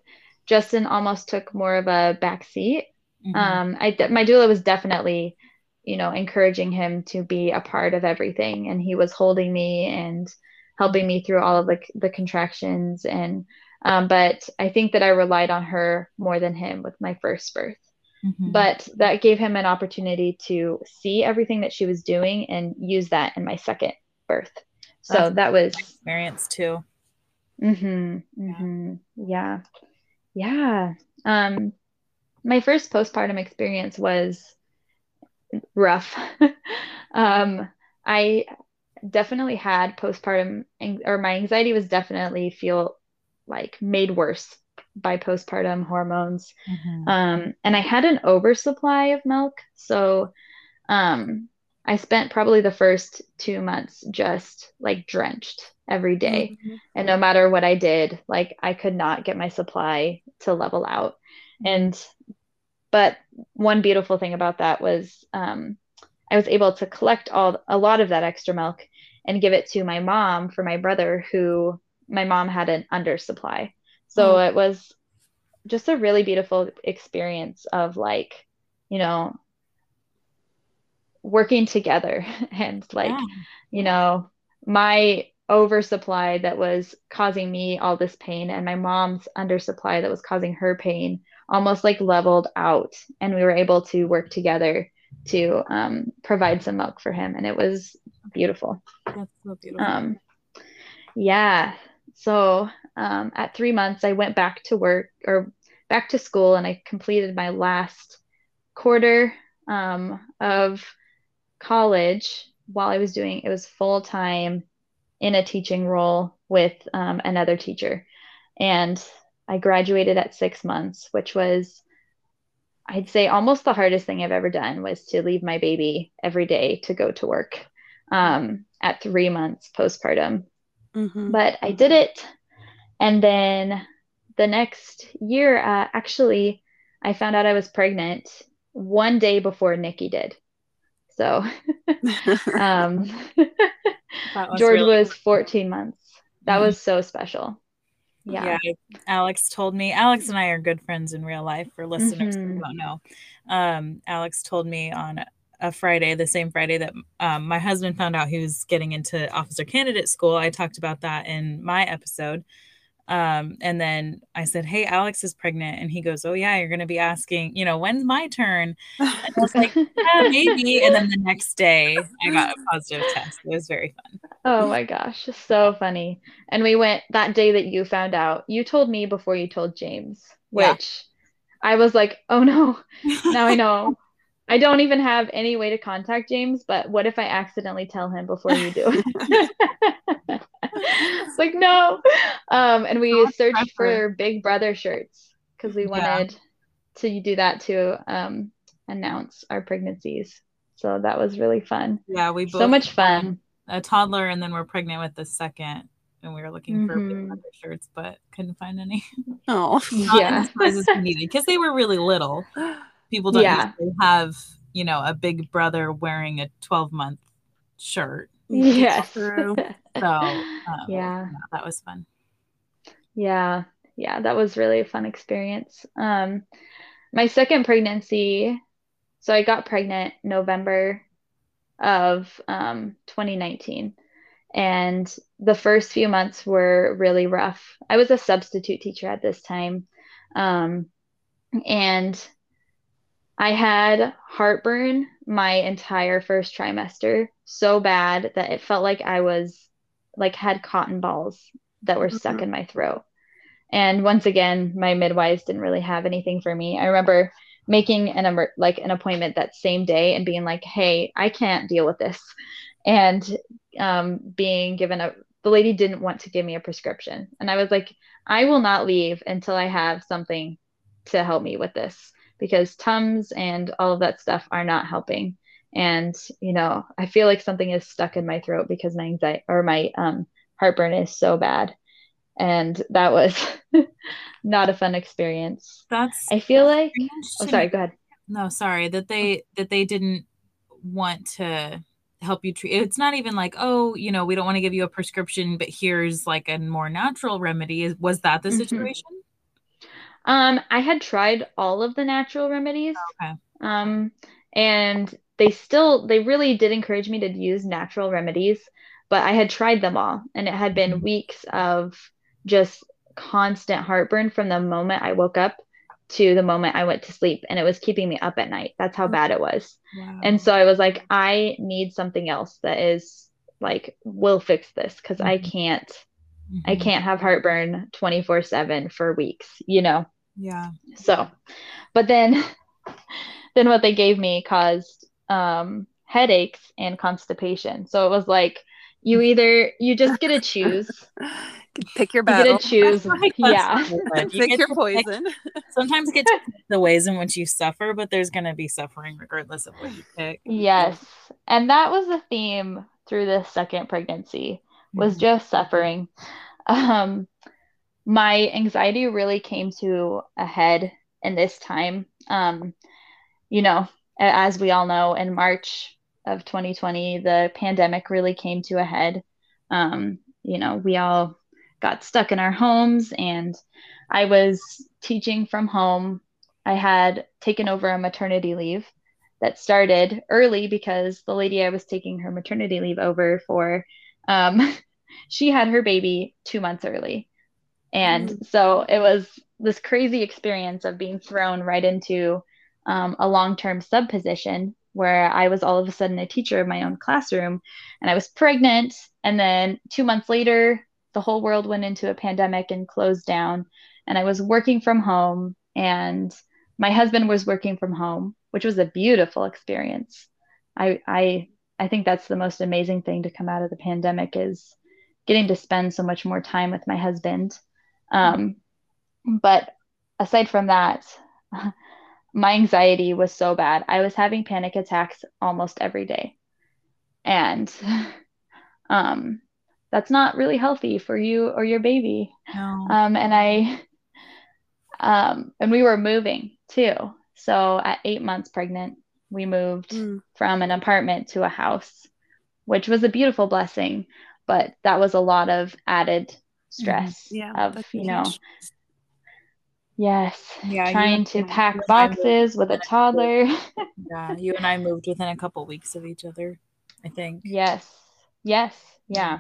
justin almost took more of a back seat Mm-hmm. Um, I my doula was definitely, you know, encouraging him to be a part of everything, and he was holding me and helping me through all of the the contractions and. Um, but I think that I relied on her more than him with my first birth. Mm-hmm. But that gave him an opportunity to see everything that she was doing and use that in my second birth. So That's that was experience too. Mhm. Mhm. Yeah. Yeah. Um my first postpartum experience was rough. *laughs* um, I definitely had postpartum, or my anxiety was definitely feel like made worse by postpartum hormones. Mm-hmm. Um, and I had an oversupply of milk. So um, I spent probably the first two months just like drenched every day. Mm-hmm. And no matter what I did, like I could not get my supply to level out. And but one beautiful thing about that was um, I was able to collect all a lot of that extra milk and give it to my mom for my brother, who my mom had an undersupply. So mm. it was just a really beautiful experience of like, you know, working together *laughs* and like, yeah. you know, my oversupply that was causing me all this pain and my mom's undersupply that was causing her pain almost like leveled out and we were able to work together to um, provide some milk for him and it was beautiful. That's so beautiful. Um, yeah. So um, at three months i went back to work or back to school and i completed my last quarter um, of college while I was doing it was full time in a teaching role with um, another teacher. And I graduated at six months, which was, I'd say, almost the hardest thing I've ever done was to leave my baby every day to go to work um, at three months postpartum. Mm-hmm. But I did it. And then the next year, uh, actually, I found out I was pregnant one day before Nikki did. So *laughs* *laughs* um, was George really was 14 months. That mm-hmm. was so special. Yeah. yeah. Alex told me, Alex and I are good friends in real life for listeners mm-hmm. who don't know. Um, Alex told me on a Friday, the same Friday that um, my husband found out he was getting into officer candidate school. I talked about that in my episode. Um, and then I said, Hey, Alex is pregnant. And he goes, Oh, yeah, you're going to be asking, you know, when's my turn? And I was like, *laughs* Yeah, maybe. And then the next day, I got a positive test. It was very fun. Oh my gosh, so funny. And we went that day that you found out, you told me before you told James, which yeah. I was like, Oh no, now I know. *laughs* I don't even have any way to contact James, but what if I accidentally tell him before you do? *laughs* *laughs* it's like no. Um, and we Not searched for Big Brother shirts because we wanted yeah. to do that to um, announce our pregnancies. So that was really fun. Yeah, we so much fun. A toddler, and then we're pregnant with the second, and we were looking mm-hmm. for Big Brother shirts, but couldn't find any. *laughs* Oh, *laughs* yeah, because they were really little. *gasps* People don't yeah. have you know a Big Brother wearing a 12 month shirt. Yes. *laughs* so um, yeah, that was fun. Yeah, yeah, that was really a fun experience. Um, my second pregnancy, so I got pregnant November of um, 2019. And the first few months were really rough. I was a substitute teacher at this time. Um, and I had heartburn my entire first trimester so bad that it felt like I was like had cotton balls that were mm-hmm. stuck in my throat. And once again, my midwives didn't really have anything for me. I remember making an like an appointment that same day and being like, "Hey, I can't deal with this," and um, being given a the lady didn't want to give me a prescription, and I was like, "I will not leave until I have something to help me with this." Because Tums and all of that stuff are not helping. And, you know, I feel like something is stuck in my throat because my anxiety or my um, heartburn is so bad. And that was *laughs* not a fun experience. That's, I feel like, oh, sorry, go ahead. No, sorry that they, that they didn't want to help you treat it's not even like oh you know we don't want to give you a prescription but here's like a more natural remedy was that the mm-hmm. situation um, I had tried all of the natural remedies. Okay. Um, and they still they really did encourage me to use natural remedies, but I had tried them all and it had been mm-hmm. weeks of just constant heartburn from the moment I woke up to the moment I went to sleep and it was keeping me up at night. That's how bad it was. Wow. And so I was like I need something else that is like will fix this cuz mm-hmm. I can't mm-hmm. I can't have heartburn 24/7 for weeks, you know. Yeah. So, but then, *laughs* then what they gave me caused um, headaches and constipation. So it was like you *laughs* either you just get to choose. *laughs* pick your battle. You get to choose. yeah. You pick your poison. Pick, sometimes get the ways in which you suffer, but there's going to be suffering regardless of what you pick. Yes, and that was the theme through the second pregnancy was mm-hmm. just suffering. Um, my anxiety really came to a head in this time. Um, you know, as we all know, in March of 2020, the pandemic really came to a head. Um, you know, we all got stuck in our homes, and I was teaching from home. I had taken over a maternity leave that started early because the lady I was taking her maternity leave over for, um, *laughs* she had her baby two months early. And mm-hmm. so it was this crazy experience of being thrown right into um, a long term sub position where I was all of a sudden a teacher of my own classroom and I was pregnant. And then two months later, the whole world went into a pandemic and closed down. And I was working from home, and my husband was working from home, which was a beautiful experience. I, I I think that's the most amazing thing to come out of the pandemic is getting to spend so much more time with my husband. Um, but aside from that, *laughs* my anxiety was so bad. I was having panic attacks almost every day. And *laughs* um, that's not really healthy for you or your baby. No. Um, and I, um, and we were moving too. So at eight months pregnant, we moved Mm. from an apartment to a house, which was a beautiful blessing, but that was a lot of added stress Yeah. of, you know, huge. yes, Yeah, trying to pack and boxes with a toddler. *laughs* Yeah, you and I moved within a couple weeks of each other, I think. Yes. Yes. Yeah.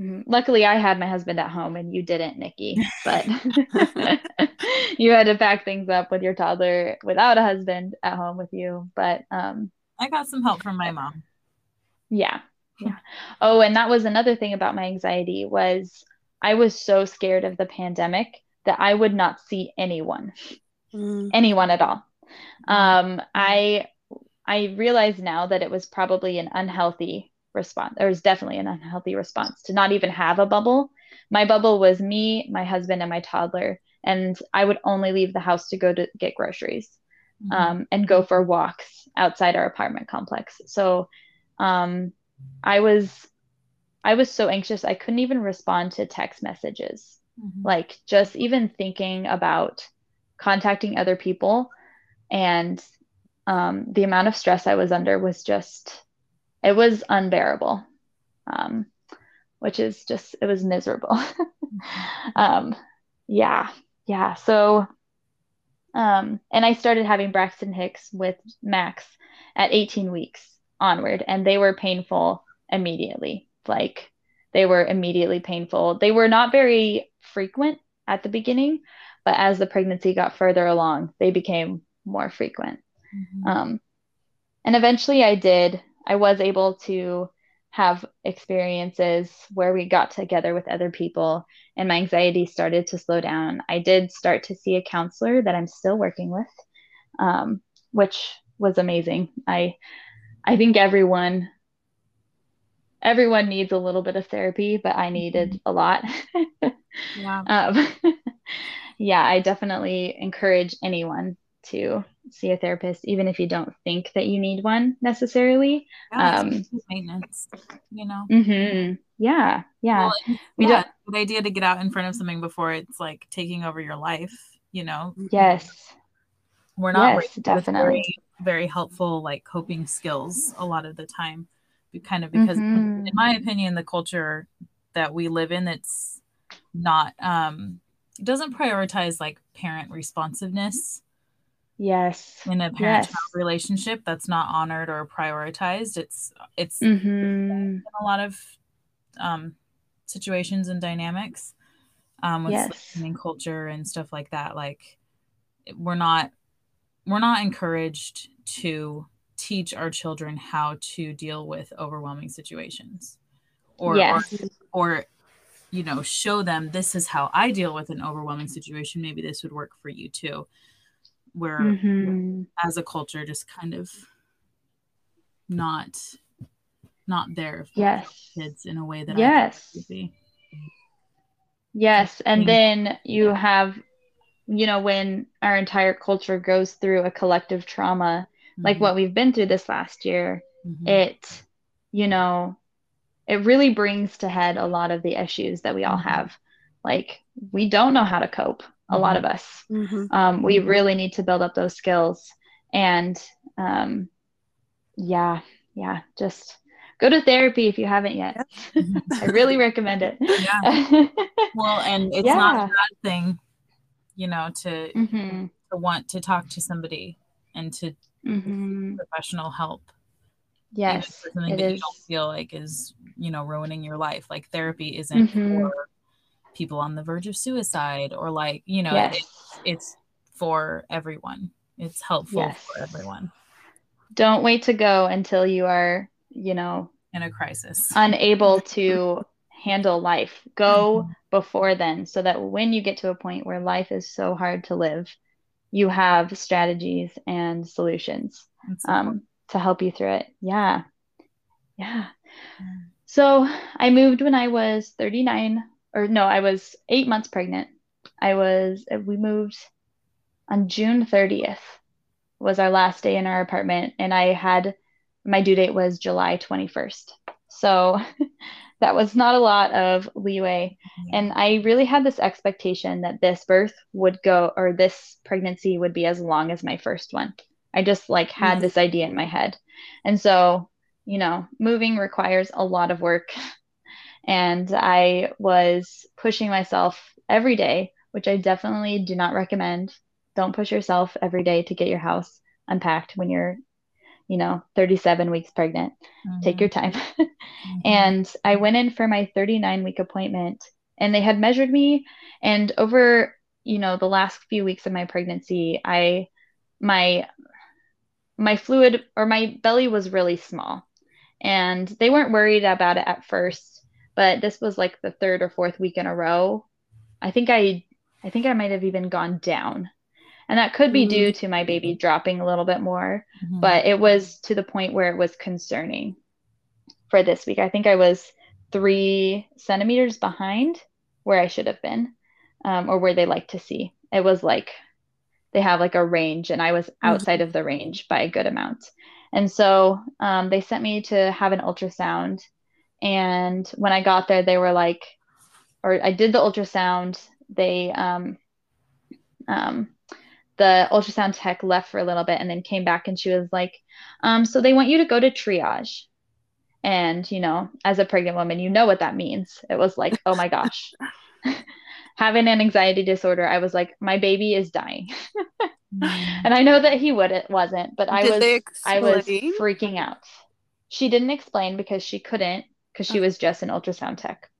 Mhm. Luckily, I had my husband at home and you didn't, Nikki. But *laughs* *laughs* you had to pack things up with your toddler without a husband at home with you. But um, I got some help from my mom. yeah. Yeah. Oh, and that was another thing about my anxiety was I was so scared of the pandemic that I would not see anyone Mm. anyone at all. Um, I I realize now that it was probably an unhealthy response. There was definitely an unhealthy response to not even have a bubble. My bubble was me, my husband, and my toddler, and I would only leave the house to go to get groceries Mhm. um, and go for walks outside our apartment complex. So um, I was I was so anxious I couldn't even respond to text messages. Mhm. like just even thinking about contacting other people and um, the amount of stress I was under was just it was unbearable um, which is just it was miserable. *laughs* Um, yeah yeah so um, and I started having Braxton Hicks with Max at 18 weeks onward and they were painful immediately like they were immediately painful they were not very frequent at the beginning but as the pregnancy got further along they became more frequent Mhm. um, and eventually I did, I was able to have experiences where we got together with other people and my anxiety started to slow down. I did start to see a counselor that I'm still working with, um, which was amazing. I, I think everyone, everyone needs a little bit of therapy, but I needed a lot. Yeah. *laughs* Um, *laughs* yeah, I definitely encourage anyone to see a therapist, even if you don't think that you need one necessarily. Yeah, Um, maintenance, you know. hmm Yeah, yeah. Well, and- We yeah, don't- good idea to get out in front of something before it's like taking over your life. You know, Yes, we're not Yes, definitely. very, very helpful like coping skills a lot of the time, kind of because, Mhm. in my opinion, the culture that we live in, it's not, um, it doesn't prioritize like parent responsiveness yes, in a parent yes. relationship. That's not honored or prioritized. It's it's hmm in a lot of um, situations and dynamics um, with Yes. slave culture and stuff like that. Like we're not we're not encouraged to teach our children how to deal with overwhelming situations, or Yes. or, or you know show them this is how I deal with an overwhelming situation. Maybe this would work for you too. Where hmm as a culture just kind of not not there for Yes. kids in a way that Yes. Yes, and then you have, you know, when our entire culture goes through a collective trauma, like Mhm, what we've been through this last year, mhm, it, you know, it really brings to head a lot of the issues that we all Mhm. have. Like, we don't know how to cope, a lot of us. Mhm. Um, we really need to build up those skills. And um, yeah, yeah, just go to therapy if you haven't yet. *laughs* I really *laughs* recommend it. Yeah. *laughs* Well, and it's not a bad thing, you know, to hmm to want to talk to somebody and to hmm professional help. Yes, for something it that you don't feel like is, you know, ruining your life. Like therapy isn't Mhm. for people on the verge of suicide or like, you know, Yes. it's it's for everyone. It's helpful Yes. for everyone Don't wait to go until you are, you know, in a crisis. unable to *laughs* handle life. Go before then so that when you get to a point where life is so hard to live, you have strategies and solutions um, to help you through it. Yeah. Yeah. So I moved when I was 39, or no, I was eight months pregnant. I was, we moved on June 30th was our last day in our apartment, and I had my due date was July 21st. So *laughs* that was not a lot of leeway. And I really had this expectation that this birth would go, or this pregnancy would be as long as my first one. I just like had mm-hmm. this idea in my head. And so, you know, moving requires a lot of work. *laughs* And I was pushing myself every day, which I definitely do not recommend. Don't push yourself every day to get your house unpacked when you're you know 37 weeks pregnant. Mm-hmm. take your time. *laughs* Mm-hmm. and i went in for my 39 week appointment and they had measured me. And over you know the last few weeks of my pregnancy i my my fluid or my belly was really small. And they weren't worried about it at first but this was like the third or fourth week in a row. I think i i think i might have even gone down and that could be mm-hmm. due to my baby dropping a little bit more mm-hmm. but it was to the point where it was concerning for this week i think i was three centimeters behind where i should have been um, or where they like to see it was like they have like a range and i was mm-hmm. outside mm-hmm. of the range by a good amount and so um, they sent me to have an ultrasound and when i got there they were like or i did the ultrasound they um, um, the ultrasound tech left for a little bit and then came back and she was like, um, so they want you to go to triage. And, you know, as a pregnant woman, you know what that means. It was like, oh my *laughs* gosh. *laughs* Having an anxiety disorder, I was like, my baby is dying. *laughs* And I know that he would it wasn't, but I Did was I was freaking out. She didn't explain because she couldn't because she was just an ultrasound tech.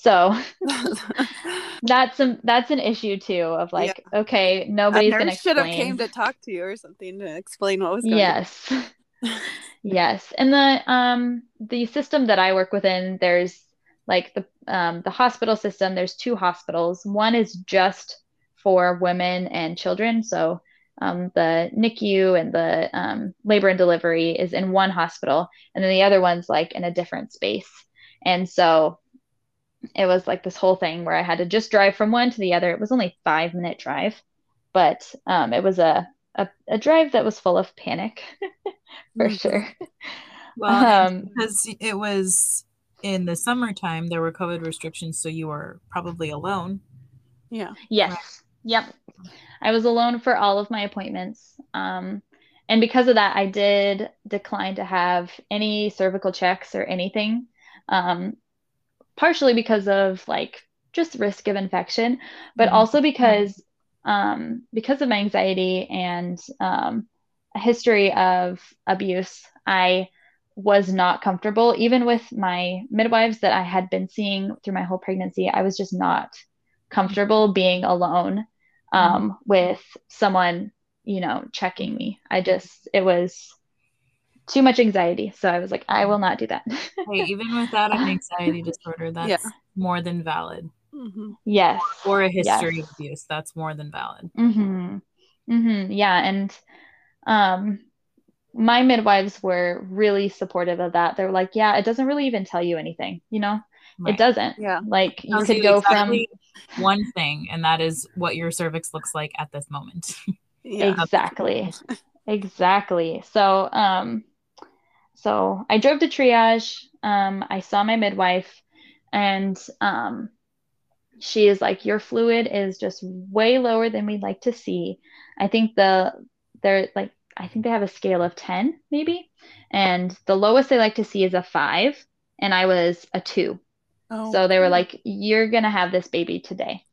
So *laughs* that's some that's an issue too of like, yeah. okay, nobody's gonna explain. should have came to talk to you or something to explain what was going yes. on. Yes. *laughs* yes. And the um the system that I work within, there's like the um the hospital system, there's two hospitals. One is just for women and children. So um, the NICU and the um, labor and delivery is in one hospital, and then the other one's like in a different space. And so it was like this whole thing where I had to just drive from one to the other. It was only five minute drive, but um, it was a, a, a drive that was full of panic *laughs* for mm-hmm. sure. Well, um, because it was in the summertime, there were COVID restrictions, so you were probably alone. Yeah. Yes. Right. Yep. I was alone for all of my appointments. Um, and because of that, I did decline to have any cervical checks or anything. Um, partially because of like just risk of infection, but mm-hmm. also because um, because of my anxiety and um, a history of abuse, I was not comfortable. Even with my midwives that I had been seeing through my whole pregnancy, I was just not comfortable being alone um, mm-hmm. with someone, you know, checking me. I just, it was too much anxiety. So I was like, I will not do that. hey, *laughs* even without an anxiety disorder, that's yeah. more than valid. Mm-hmm. Yes. Or a history yes. of abuse, that's more than valid. Mm-hmm. Mm-hmm. Yeah, and um, my midwives were really supportive of that. They're like, yeah, it doesn't really even tell you anything, you know. Right. It doesn't. Yeah. Like you could go exactly from one thing, and that is what your cervix looks like at this moment. *laughs* yeah. Exactly. exactly. So, um, so I drove to triage. Um, I saw my midwife, and um, she is like, "Your fluid is just way lower than we'd like to see." I think the they're like, I think they have a scale of ten, maybe, and the lowest they like to see is a five, and I was a two. Oh. So they were like, "You're gonna have this baby today,"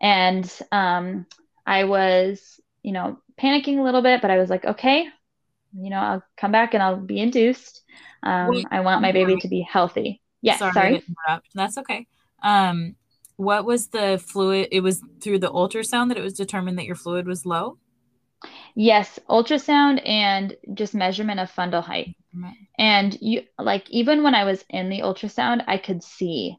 and um, I was, you know, panicking a little bit, but I was like, "Okay, you know, I'll come back and I'll be induced. Um, Wait, I want my baby to be healthy. Yes, sorry. sorry. That's okay. Um, what was the fluid? It was through the ultrasound that it was determined that your fluid was low. Yes, ultrasound and just measurement of fundal height. And you like even when I was in the ultrasound, I could see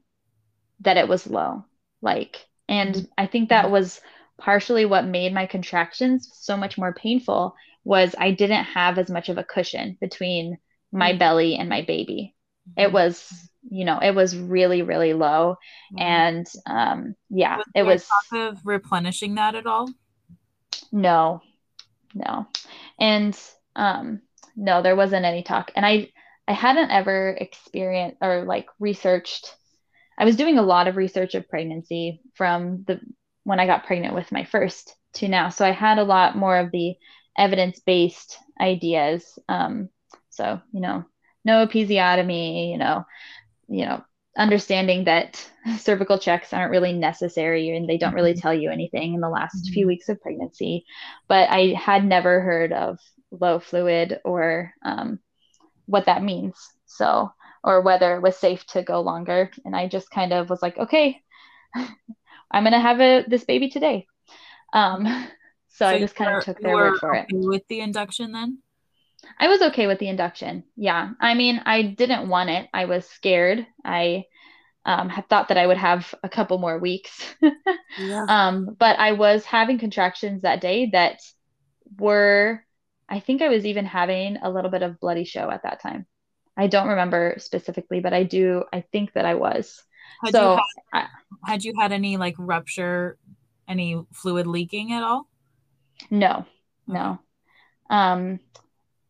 that it was low. Like, and mm-hmm. I think that was partially what made my contractions so much more painful was I didn't have as much of a cushion between my Mhm. belly and my baby. It Mhm. was, you know, it was really, really low. Mhm. And um, yeah, Was it was talk of replenishing that at all? no, no. And um, no, there wasn't any talk. And I, I hadn't ever experienced or like researched. I was doing a lot of research of pregnancy from the when I got pregnant with my first to now. So I had a lot more of the evidence-based ideas. Um, so, you know, no episiotomy, you know, you know, understanding that *laughs* cervical checks aren't really necessary and they don't really tell you anything in the last few Mhm. weeks of pregnancy. But I had never heard of low fluid or um, what that means. So, or whether it was safe to go longer. And I just kind of was like, okay, *laughs* I'm gonna have a this baby today. Um, so, I just kind were- of took their word for it. With the induction then? I was okay with the induction. Yeah. I mean, I didn't want it. I was scared. I um, had thought that I would have a couple more weeks. *laughs* Yeah. um, but I was having contractions that day that were, I think I was even having a little bit of bloody show at that time. I don't remember specifically, but I do, I think that I was. Had so, you I, had, had you had any like rupture, any fluid leaking at all? No, no. Um,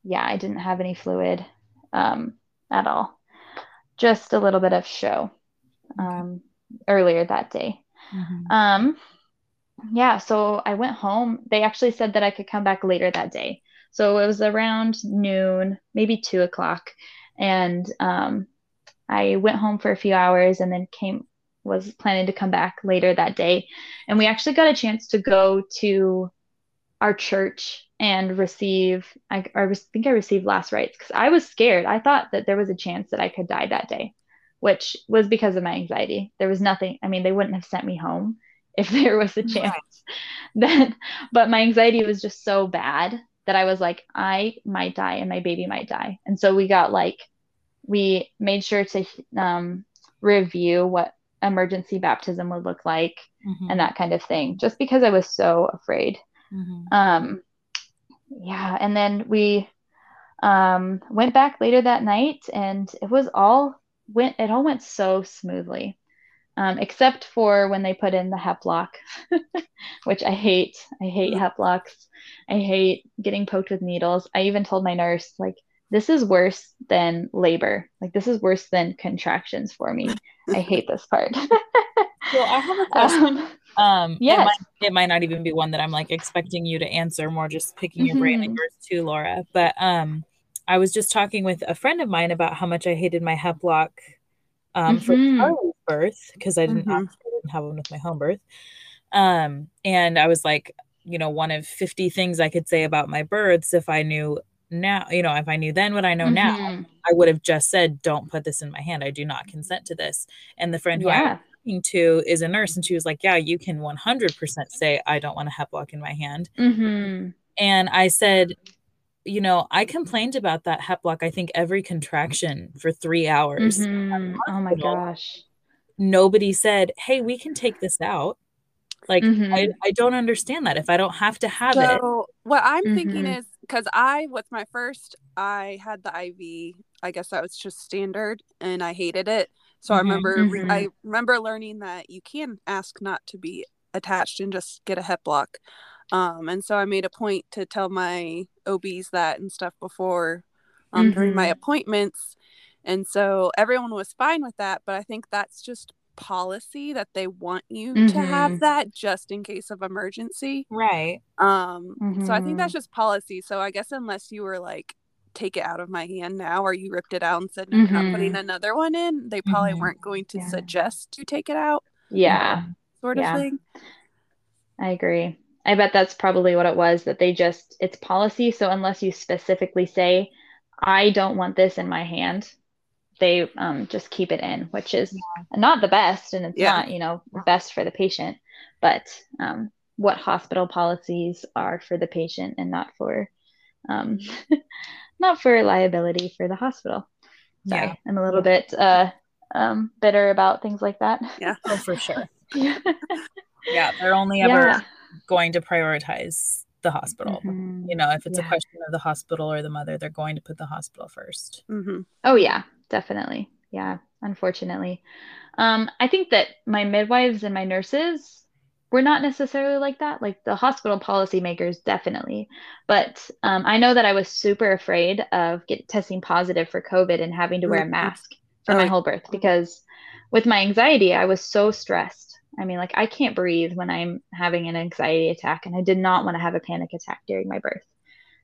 yeah, I didn't have any fluid um, at all. Just a little bit of show um, earlier that day. Mhm. Um, yeah, so I went home. They actually said that I could come back later that day. So it was around noon, maybe two o'clock. And um, I went home for a few hours and then came, was planning to come back later that day. And we actually got a chance to go to our church and receive, I, I think I received last rites because I was scared. I thought that there was a chance that I could die that day, which was because of my anxiety. There was nothing, I mean, they wouldn't have sent me home *laughs* if there was a Right. chance *laughs* that, but my anxiety was just so bad that I was like, I might die and my baby might die. And so we got like, we made sure to um, review what emergency baptism would look like Mhm. and that kind of thing, just because I was so afraid. Mhm. Um, yeah, and then we um, went back later that night, and it was all went. It all went so smoothly, um, except for when they put in the hep lock, *laughs* which I hate. I hate hep locks. I hate getting poked with needles. I even told my nurse like. This is worse than labor. Like this is worse than contractions for me. I hate this part. *laughs* So I have a *laughs* question. um, Um, it Yes. might, it might not even be one that I'm like expecting you to answer, more just picking your brain and yours too, Laura. But um, I was just talking with a friend of mine about how much I hated my hep lock um, for Mhm. Charlie's birth because I didn't, Mhm. obviously didn't have one with my home birth. Um, and I was like, you know, one of 50 things I could say about my births if I knew now, you know, if I knew then what I know now, Mhm. I would have just said, don't put this in my hand. I do not consent to this. And the friend who I Yeah. Talking to is a nurse and she was like yeah you can 100% say i don't want a hep lock in my hand hmm and i said you know i complained about that hep lock i think every contraction for three hours Mhm. Oh my gosh. nobody said hey we can take this out like I, Mhm. I don't understand that if i don't have to have it what I'm thinking Mhm. is because I, with my first, I had the IV. I guess that was just standard, and I hated it. So I Mhm. remember, Mhm. I remember learning that you can ask not to be attached and just get a hep lock. Um, and so I made a point to tell my OBs that and stuff before, um, during my Mhm. appointments. And so everyone was fine with that, but I think that's just policy that they want you to Mhm. have that just in case of emergency. right Um, so I think that's Mhm. just policy. So I guess unless you were like, take it out of my hand now, or you ripped it out and said, no, you're not putting Mhm. another one in, they probably Mhm. weren't going to Yeah. suggest you take it out, Yeah, sort of Yeah. thing. I agree. I bet that's probably what it was that they just, it's policy. So unless you specifically say, I don't want this in my hand, they um, just keep it in, which is not the best. And it's Yeah. not, you know, best for the patient, but um, what hospital policies are for the patient and not for, um, *laughs* not for liability for the hospital. Sorry, yeah I'm a little bit uh, um, bitter about things like that. *laughs* oh for sure yeah. *laughs* yeah they're only ever Yeah. going to prioritize the the hospital. Mhm. You know, if it's a question of the hospital or the mother, they're going to put the hospital 1st hmm Oh yeah, definitely. Yeah, unfortunately. Um, I think that my midwives and my nurses were not necessarily like that. Like the hospital policymakers, definitely. But um, I know that I was super afraid of get testing positive for COVID and having to wear a Mhm. mask for Oh, my whole birth because with my anxiety, I was so stressed. I mean, like I can't breathe when I'm having an anxiety attack, and I did not want to have a panic attack during my birth.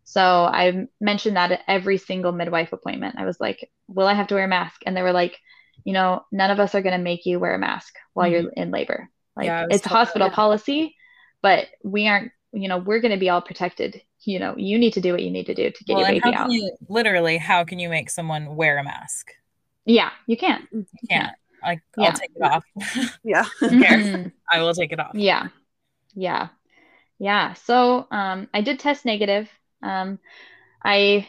So I mentioned that at every single midwife appointment. I was like, "Will I have to wear a mask?" And they were like, "You know, none of us are going to make you wear a mask while you're in labor. Like Yeah, it's hospital that. policy, but we aren't, you know, we're going to be all protected. You know, you need to do what you need to do to get Well, your baby out." you literally how can you make someone wear a mask? Yeah, you can. You Yeah. can't. Like Yeah. I'll take it off. *laughs* Yeah. Who cares? Mhm. I will take it off. Yeah. Yeah. Yeah. So um, I did test negative. Um, I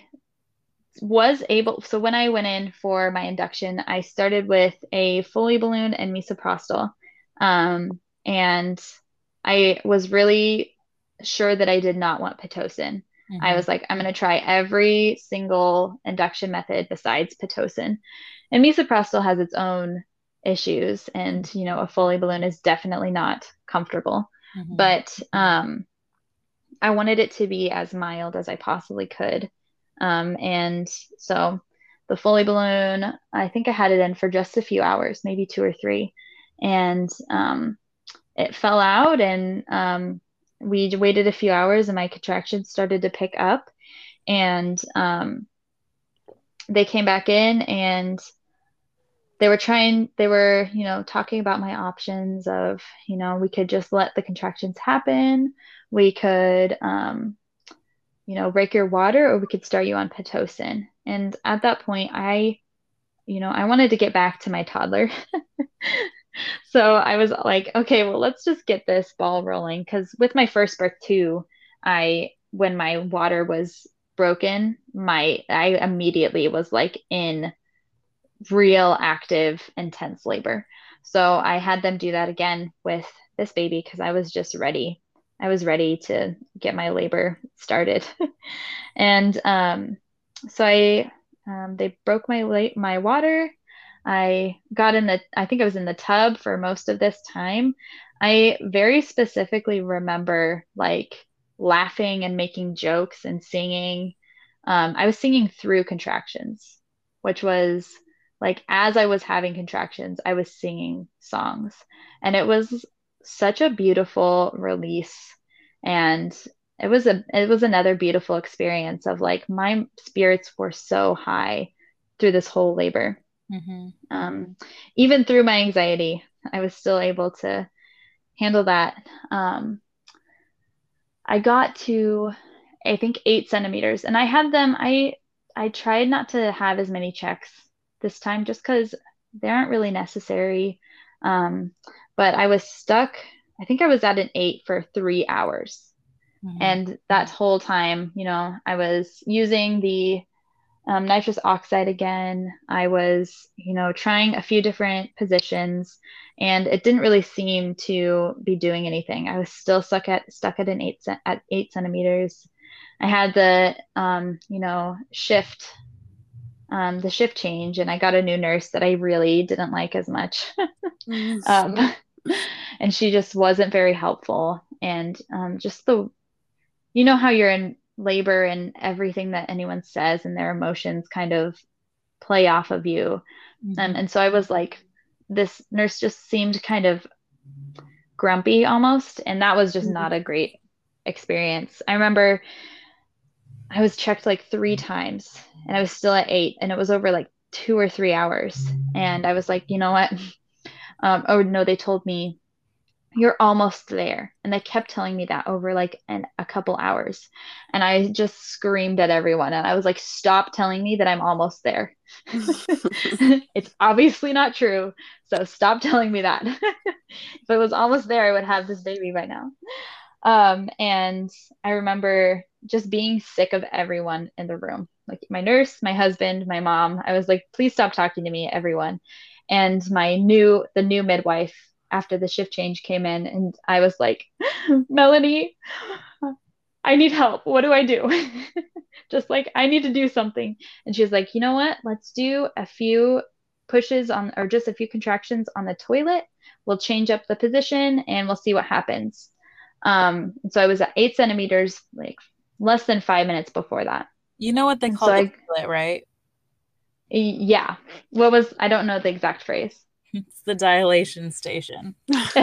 was able, so when I went in for my induction, I started with a Foley balloon and misoprostol. Um, and I was really sure that I did not want Pitocin. I Mhm. was like, I'm going to try every single induction method besides Pitocin. And misoprostol has its own issues, and you know, a Foley balloon is definitely not comfortable. Mhm. But um, I wanted it to be as mild as I possibly could. Um, and so the Foley balloon, I think I had it in for just a few hours, maybe two or three. And um, it fell out, and um, we waited a few hours, and my contractions started to pick up. And um, they came back in, and they were trying, they were, you know, talking about my options of, you know, we could just let the contractions happen. We could, um, you know, break your water, or we could start you on Pitocin. And at that point, I, you know, I wanted to get back to my toddler. *laughs* So I was like, okay, well, let's just get this ball rolling. Because with my first birth too, I when my water was broken, my I immediately was like in real active intense labor. So I had them do that again with this baby because I was just ready. I was ready to get my labor started. *laughs* and um, so I um, they broke my la- my water. I got in the I think I was in the tub for most of this time. I very specifically remember like laughing and making jokes and singing. Um, I was singing through contractions, which was like as I was having contractions, I was singing songs. And it was such a beautiful release. And it was a it was another beautiful experience of like my spirits were so high through this whole labor. Mhm. Um, even through my anxiety, I was still able to handle that. Um, I got to, I think, eight centimeters, and I had them. I I tried not to have as many checks this time, just because they aren't really necessary. Um, but I was stuck. I think I was at an eight for three hours, Mhm. and that whole time, you know, I was using the um, nitrous oxide again. I was, you know, trying a few different positions, and it didn't really seem to be doing anything. I was still stuck at stuck at an eight cent at eight centimeters. I had the, um, you know, shift, um, the shift change, and I got a new nurse that I really didn't like as much. *laughs* Mhm. um, and she just wasn't very helpful. And um, just the, you know, how you're in labor and everything that anyone says and their emotions kind of play off of you. Um, Mhm. and so I was like, this nurse just seemed kind of grumpy almost. And that was just Mhm. not a great experience. I remember I was checked like three times and I was still at eight, and it was over like two or three hours. And I was like, you know what? *laughs* Um, oh no, they told me you're almost there. And they kept telling me that over like an, a couple hours. And I just screamed at everyone. And I was like, stop telling me that I'm almost there. *laughs* *laughs* it's obviously not true. So stop telling me that. *laughs* if I was almost there, I would have this baby by now. Um, and I remember just being sick of everyone in the room like my nurse, my husband, my mom. I was like, please stop talking to me, everyone. And my new, the new midwife after the shift change came in, and I was like, *laughs* Melanie, I need help. What do I do? *laughs* just like, I need to do something. And she was like, you know what? Let's do a few pushes on, or just a few contractions on the toilet. We'll change up the position and we'll see what happens. Um, so I was at eight centimeters, like less than five minutes before that. You know what they call so the toilet, right? Yeah. What was, I don't know the exact phrase. It's the dilation station. *laughs*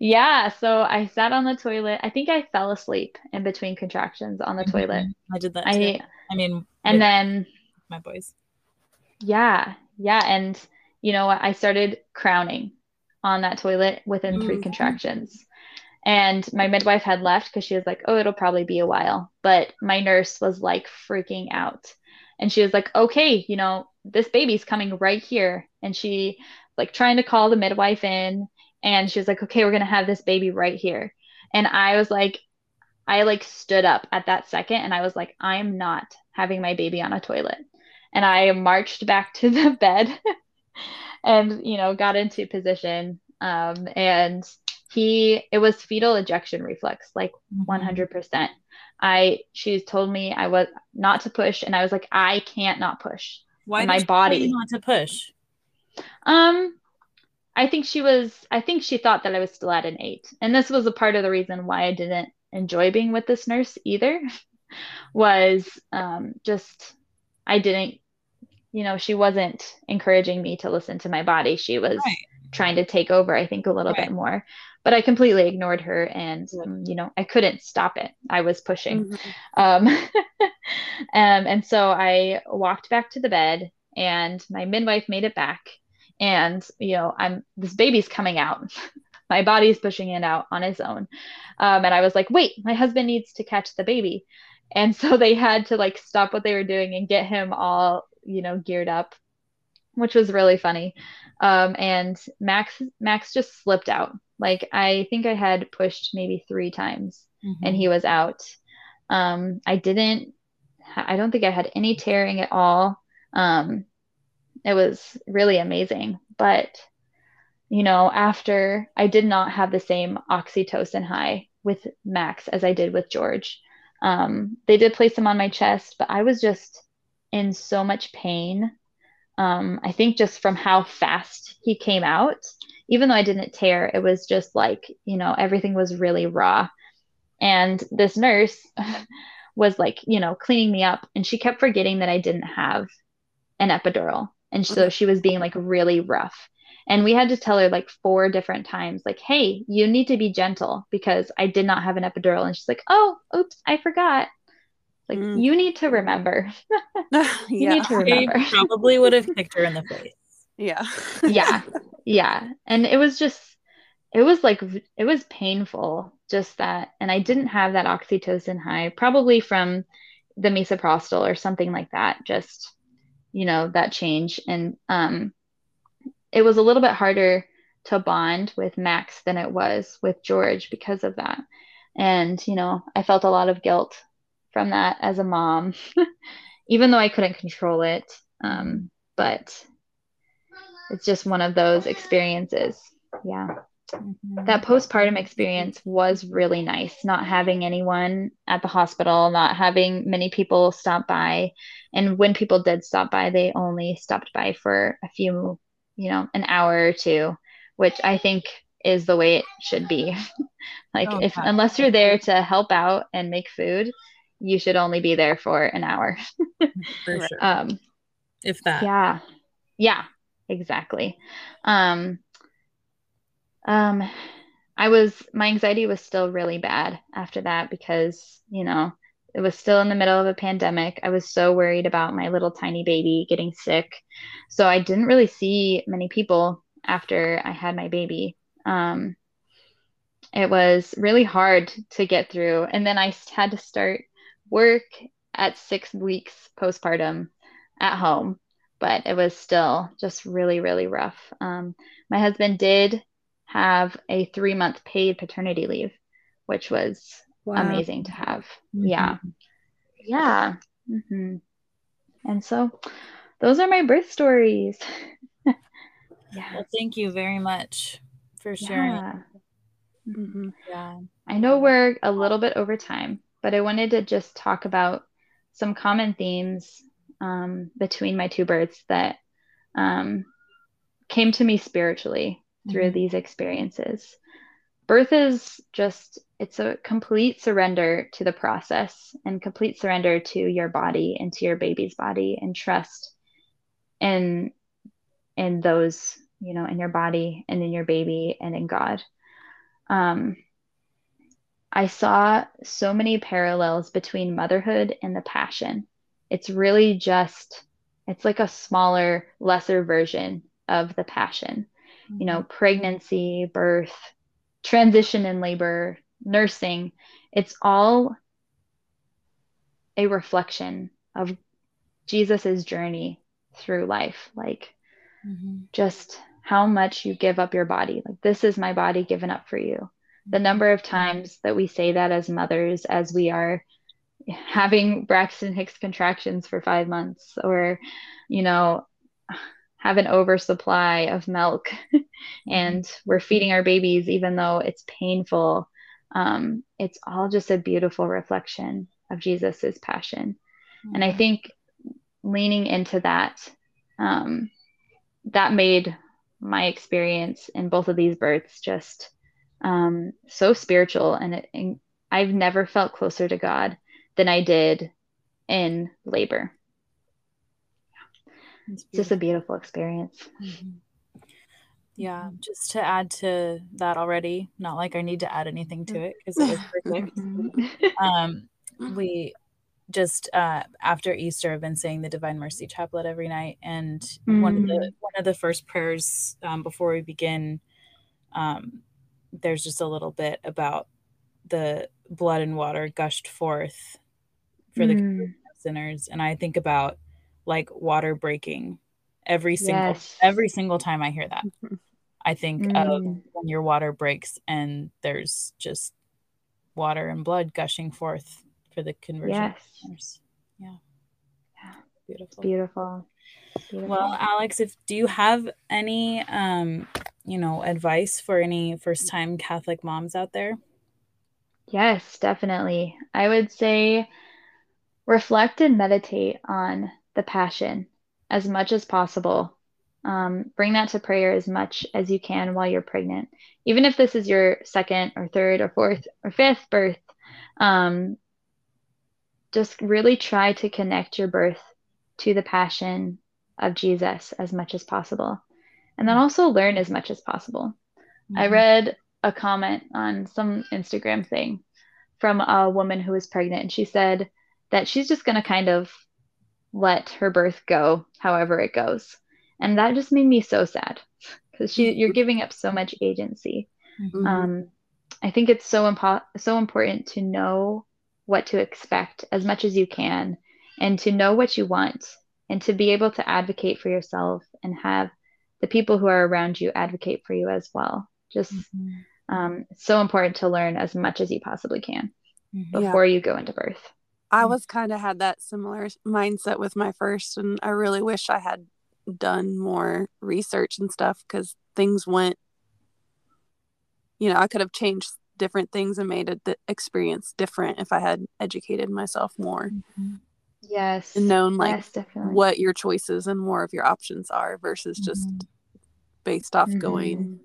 yeah. So I sat on the toilet. I think I fell asleep in between contractions on the mm-hmm. toilet. I did that. Too. I, I mean, and then my boys. Yeah. Yeah. And you know what? I started crowning on that toilet within mm-hmm. three contractions. And my midwife had left because she was like, oh, it'll probably be a while. But my nurse was like freaking out. And she was like, okay, you know, this baby's coming right here. And she like trying to call the midwife in. And she was like, okay, we're going to have this baby right here. And I was like, I like stood up at that second and I was like, I am not having my baby on a toilet. And I marched back to *laughs* the bed *laughs* and, you know, got into position. Um, and he it was fetal ejection reflex like 100% mm-hmm. I she told me i was not to push and i was like i can't not push why my body. not to push? Um i think she was i think she thought that i was still at an eight. And this was a part of the reason why i didn't enjoy being with this nurse either *laughs* was um just i didn't you know she wasn't encouraging me to listen to my body. She was right. Trying to take over i think a little right. bit more. But I completely ignored her and um, you know I couldn't stop it. I was pushing. Mm-hmm. um, *laughs* um, and so I walked back to the bed and my midwife made it back. And you know I'm this baby's coming out. *laughs* My body's pushing it out on its own. Um, and I was like wait my husband needs to catch the baby. And so they had to like stop what they were doing and get him all you know geared up which was really funny um, and Max Max just slipped out like I think I had pushed maybe three times mm-hmm. and he was out. Um, I didn't, I don't think I had any tearing at all. Um, it was really amazing. But, you know, after I did not have the same oxytocin high with Max as I did with George. Um, they did place him on my chest, but I was just in so much pain. Um, I think just from how fast he came out even though I didn't tear, it was just like, you know, everything was really raw. And this nurse *laughs* was like, you know, cleaning me up and she kept forgetting that I didn't have an epidural. And so she was being like really rough. And we had to tell her like four different times, like, hey, you need to be gentle because I did not have an epidural. And she's like, oh, oops, I forgot. Like, mm. you need to remember. *laughs* *laughs* you yeah. need to remember. I probably would have kicked her in the face. Yeah. yeah *laughs* yeah and it was just it was like it was painful just that and i didn't have that oxytocin high probably from the misoprostol or something like that just you know that change and um it was a little bit harder to bond with max than it was with george because of that and you know i felt a lot of guilt from that as a mom *laughs* even though i couldn't control it um but it's just one of those experiences. Yeah. Mm-hmm. That postpartum experience was really nice, not having anyone at the hospital, not having many people stop by. And when people did stop by, they only stopped by for a few, you know, an hour or two, which I think is the way it should be. *laughs* like oh, if God. unless you're there to help out and make food, you should only be there for an hour. for *laughs* sure. Um if that. Yeah. Yeah exactly. Um, um, I was, my anxiety was still really bad after that because, you know, it was still in the middle of a pandemic. I was so worried about my little tiny baby getting sick. So I didn't really see many people after I had my baby. Um, it was really hard to get through. And then I had to start work at six weeks postpartum at home but it was still just really, really rough. Um, my husband did have a three month paid paternity leave, which was wow. amazing to have. Mm-hmm. Yeah. Yeah. Mm-hmm. And so those are my birth stories. *laughs* yeah. Well, thank you very much for sharing. Yeah. Mm-hmm. Yeah. I know we're a little bit over time, but I wanted to just talk about some common themes um, between my two births that um, came to me spiritually through Mhm. these experiences. Birth is just, it's a complete surrender to the process and complete surrender to your body and to your baby's body and trust in in those, you know, in your body and in your baby and in God. Um, I saw so many parallels between motherhood and the passion. It's really just, it's like a smaller, lesser version of the passion. You know, pregnancy, birth, transition in labor, nursing, it's all a reflection of Jesus's journey through life. Like, Mhm. just how much you give up your body. Like, this is my body given up for you. The number of times that we say that as mothers, as we are having Braxton Hicks contractions for five months, or, you know, have an oversupply of milk *laughs* and we're feeding our babies, even though it's painful. Um, it's all just a beautiful reflection of Jesus's passion. And I Mhm. think leaning into that, um, that made my experience in both of these births just um, so spiritual. And, it, and I've never felt closer to God than I did in labor. It's just a beautiful experience. Mhm. Yeah, just to add to that already, not like I need to add anything to it because it was *laughs* perfect. um, we just uh, after Easter, I've been saying the Divine Mercy Chaplet every night, and one of the Mm. one of the first prayers um, before we begin, um, there's just a little bit about the blood and water gushed forth for the Mm. sinners, and I think about like water breaking every single Yes. every single time I hear that. Mhm. I think of Mm. when your water breaks and there's just water and blood gushing forth for the conversion of Yes. sinners. Yeah. Yeah. Beautiful. Beautiful. Beautiful. Well, Alex, if do you have any um, you know, advice for any first time Catholic moms out there? Yes, definitely. I would say reflect and meditate on the passion as much as possible. Um, bring that to prayer as much as you can while you're pregnant. Even if this is your second or third or fourth or fifth birth, um, just really try to connect your birth to the passion of Jesus as much as possible. And then also learn as much as possible. I Mhm. read a comment on some Instagram thing from a woman who was pregnant, and she said that she's just going to kind of let her birth go however it goes. And that just made me so sad because she you're giving up so much agency. Mhm. Um, I think it's so impo- so important to know what to expect as much as you can and to know what you want and to be able to advocate for yourself and have the people who are around you advocate for you as well. Just Mhm. um, so important to learn as much as you possibly can Mhm. Yeah. before you go into birth. I was kind of had that similar mindset with my first, and I really wish I had done more research and stuff because things went. You know, I could have changed different things and made the experience different if I had educated myself more Mhm. Yes. and known like yes, definitely. what your choices and more of your options are versus just Mhm. based off Mhm. going,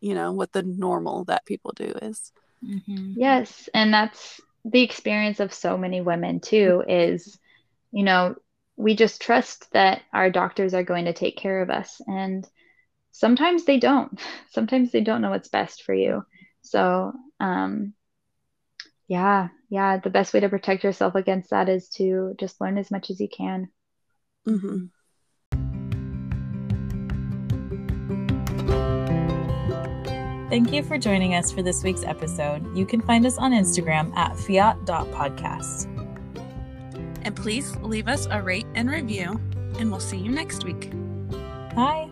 you know, what the normal that people do is. Mhm. Yes, and that's the experience of so many women too is, you know, we just trust that our doctors are going to take care of us and sometimes they don't. *laughs* Sometimes they don't know what's best for you. So, um yeah, yeah, the best way to protect yourself against that is to just learn as much as you can. hmm Thank you for joining us for this week's episode. You can find us on Instagram at fiat.podcast. And please leave us a rate and review, and we'll see you next week. Bye.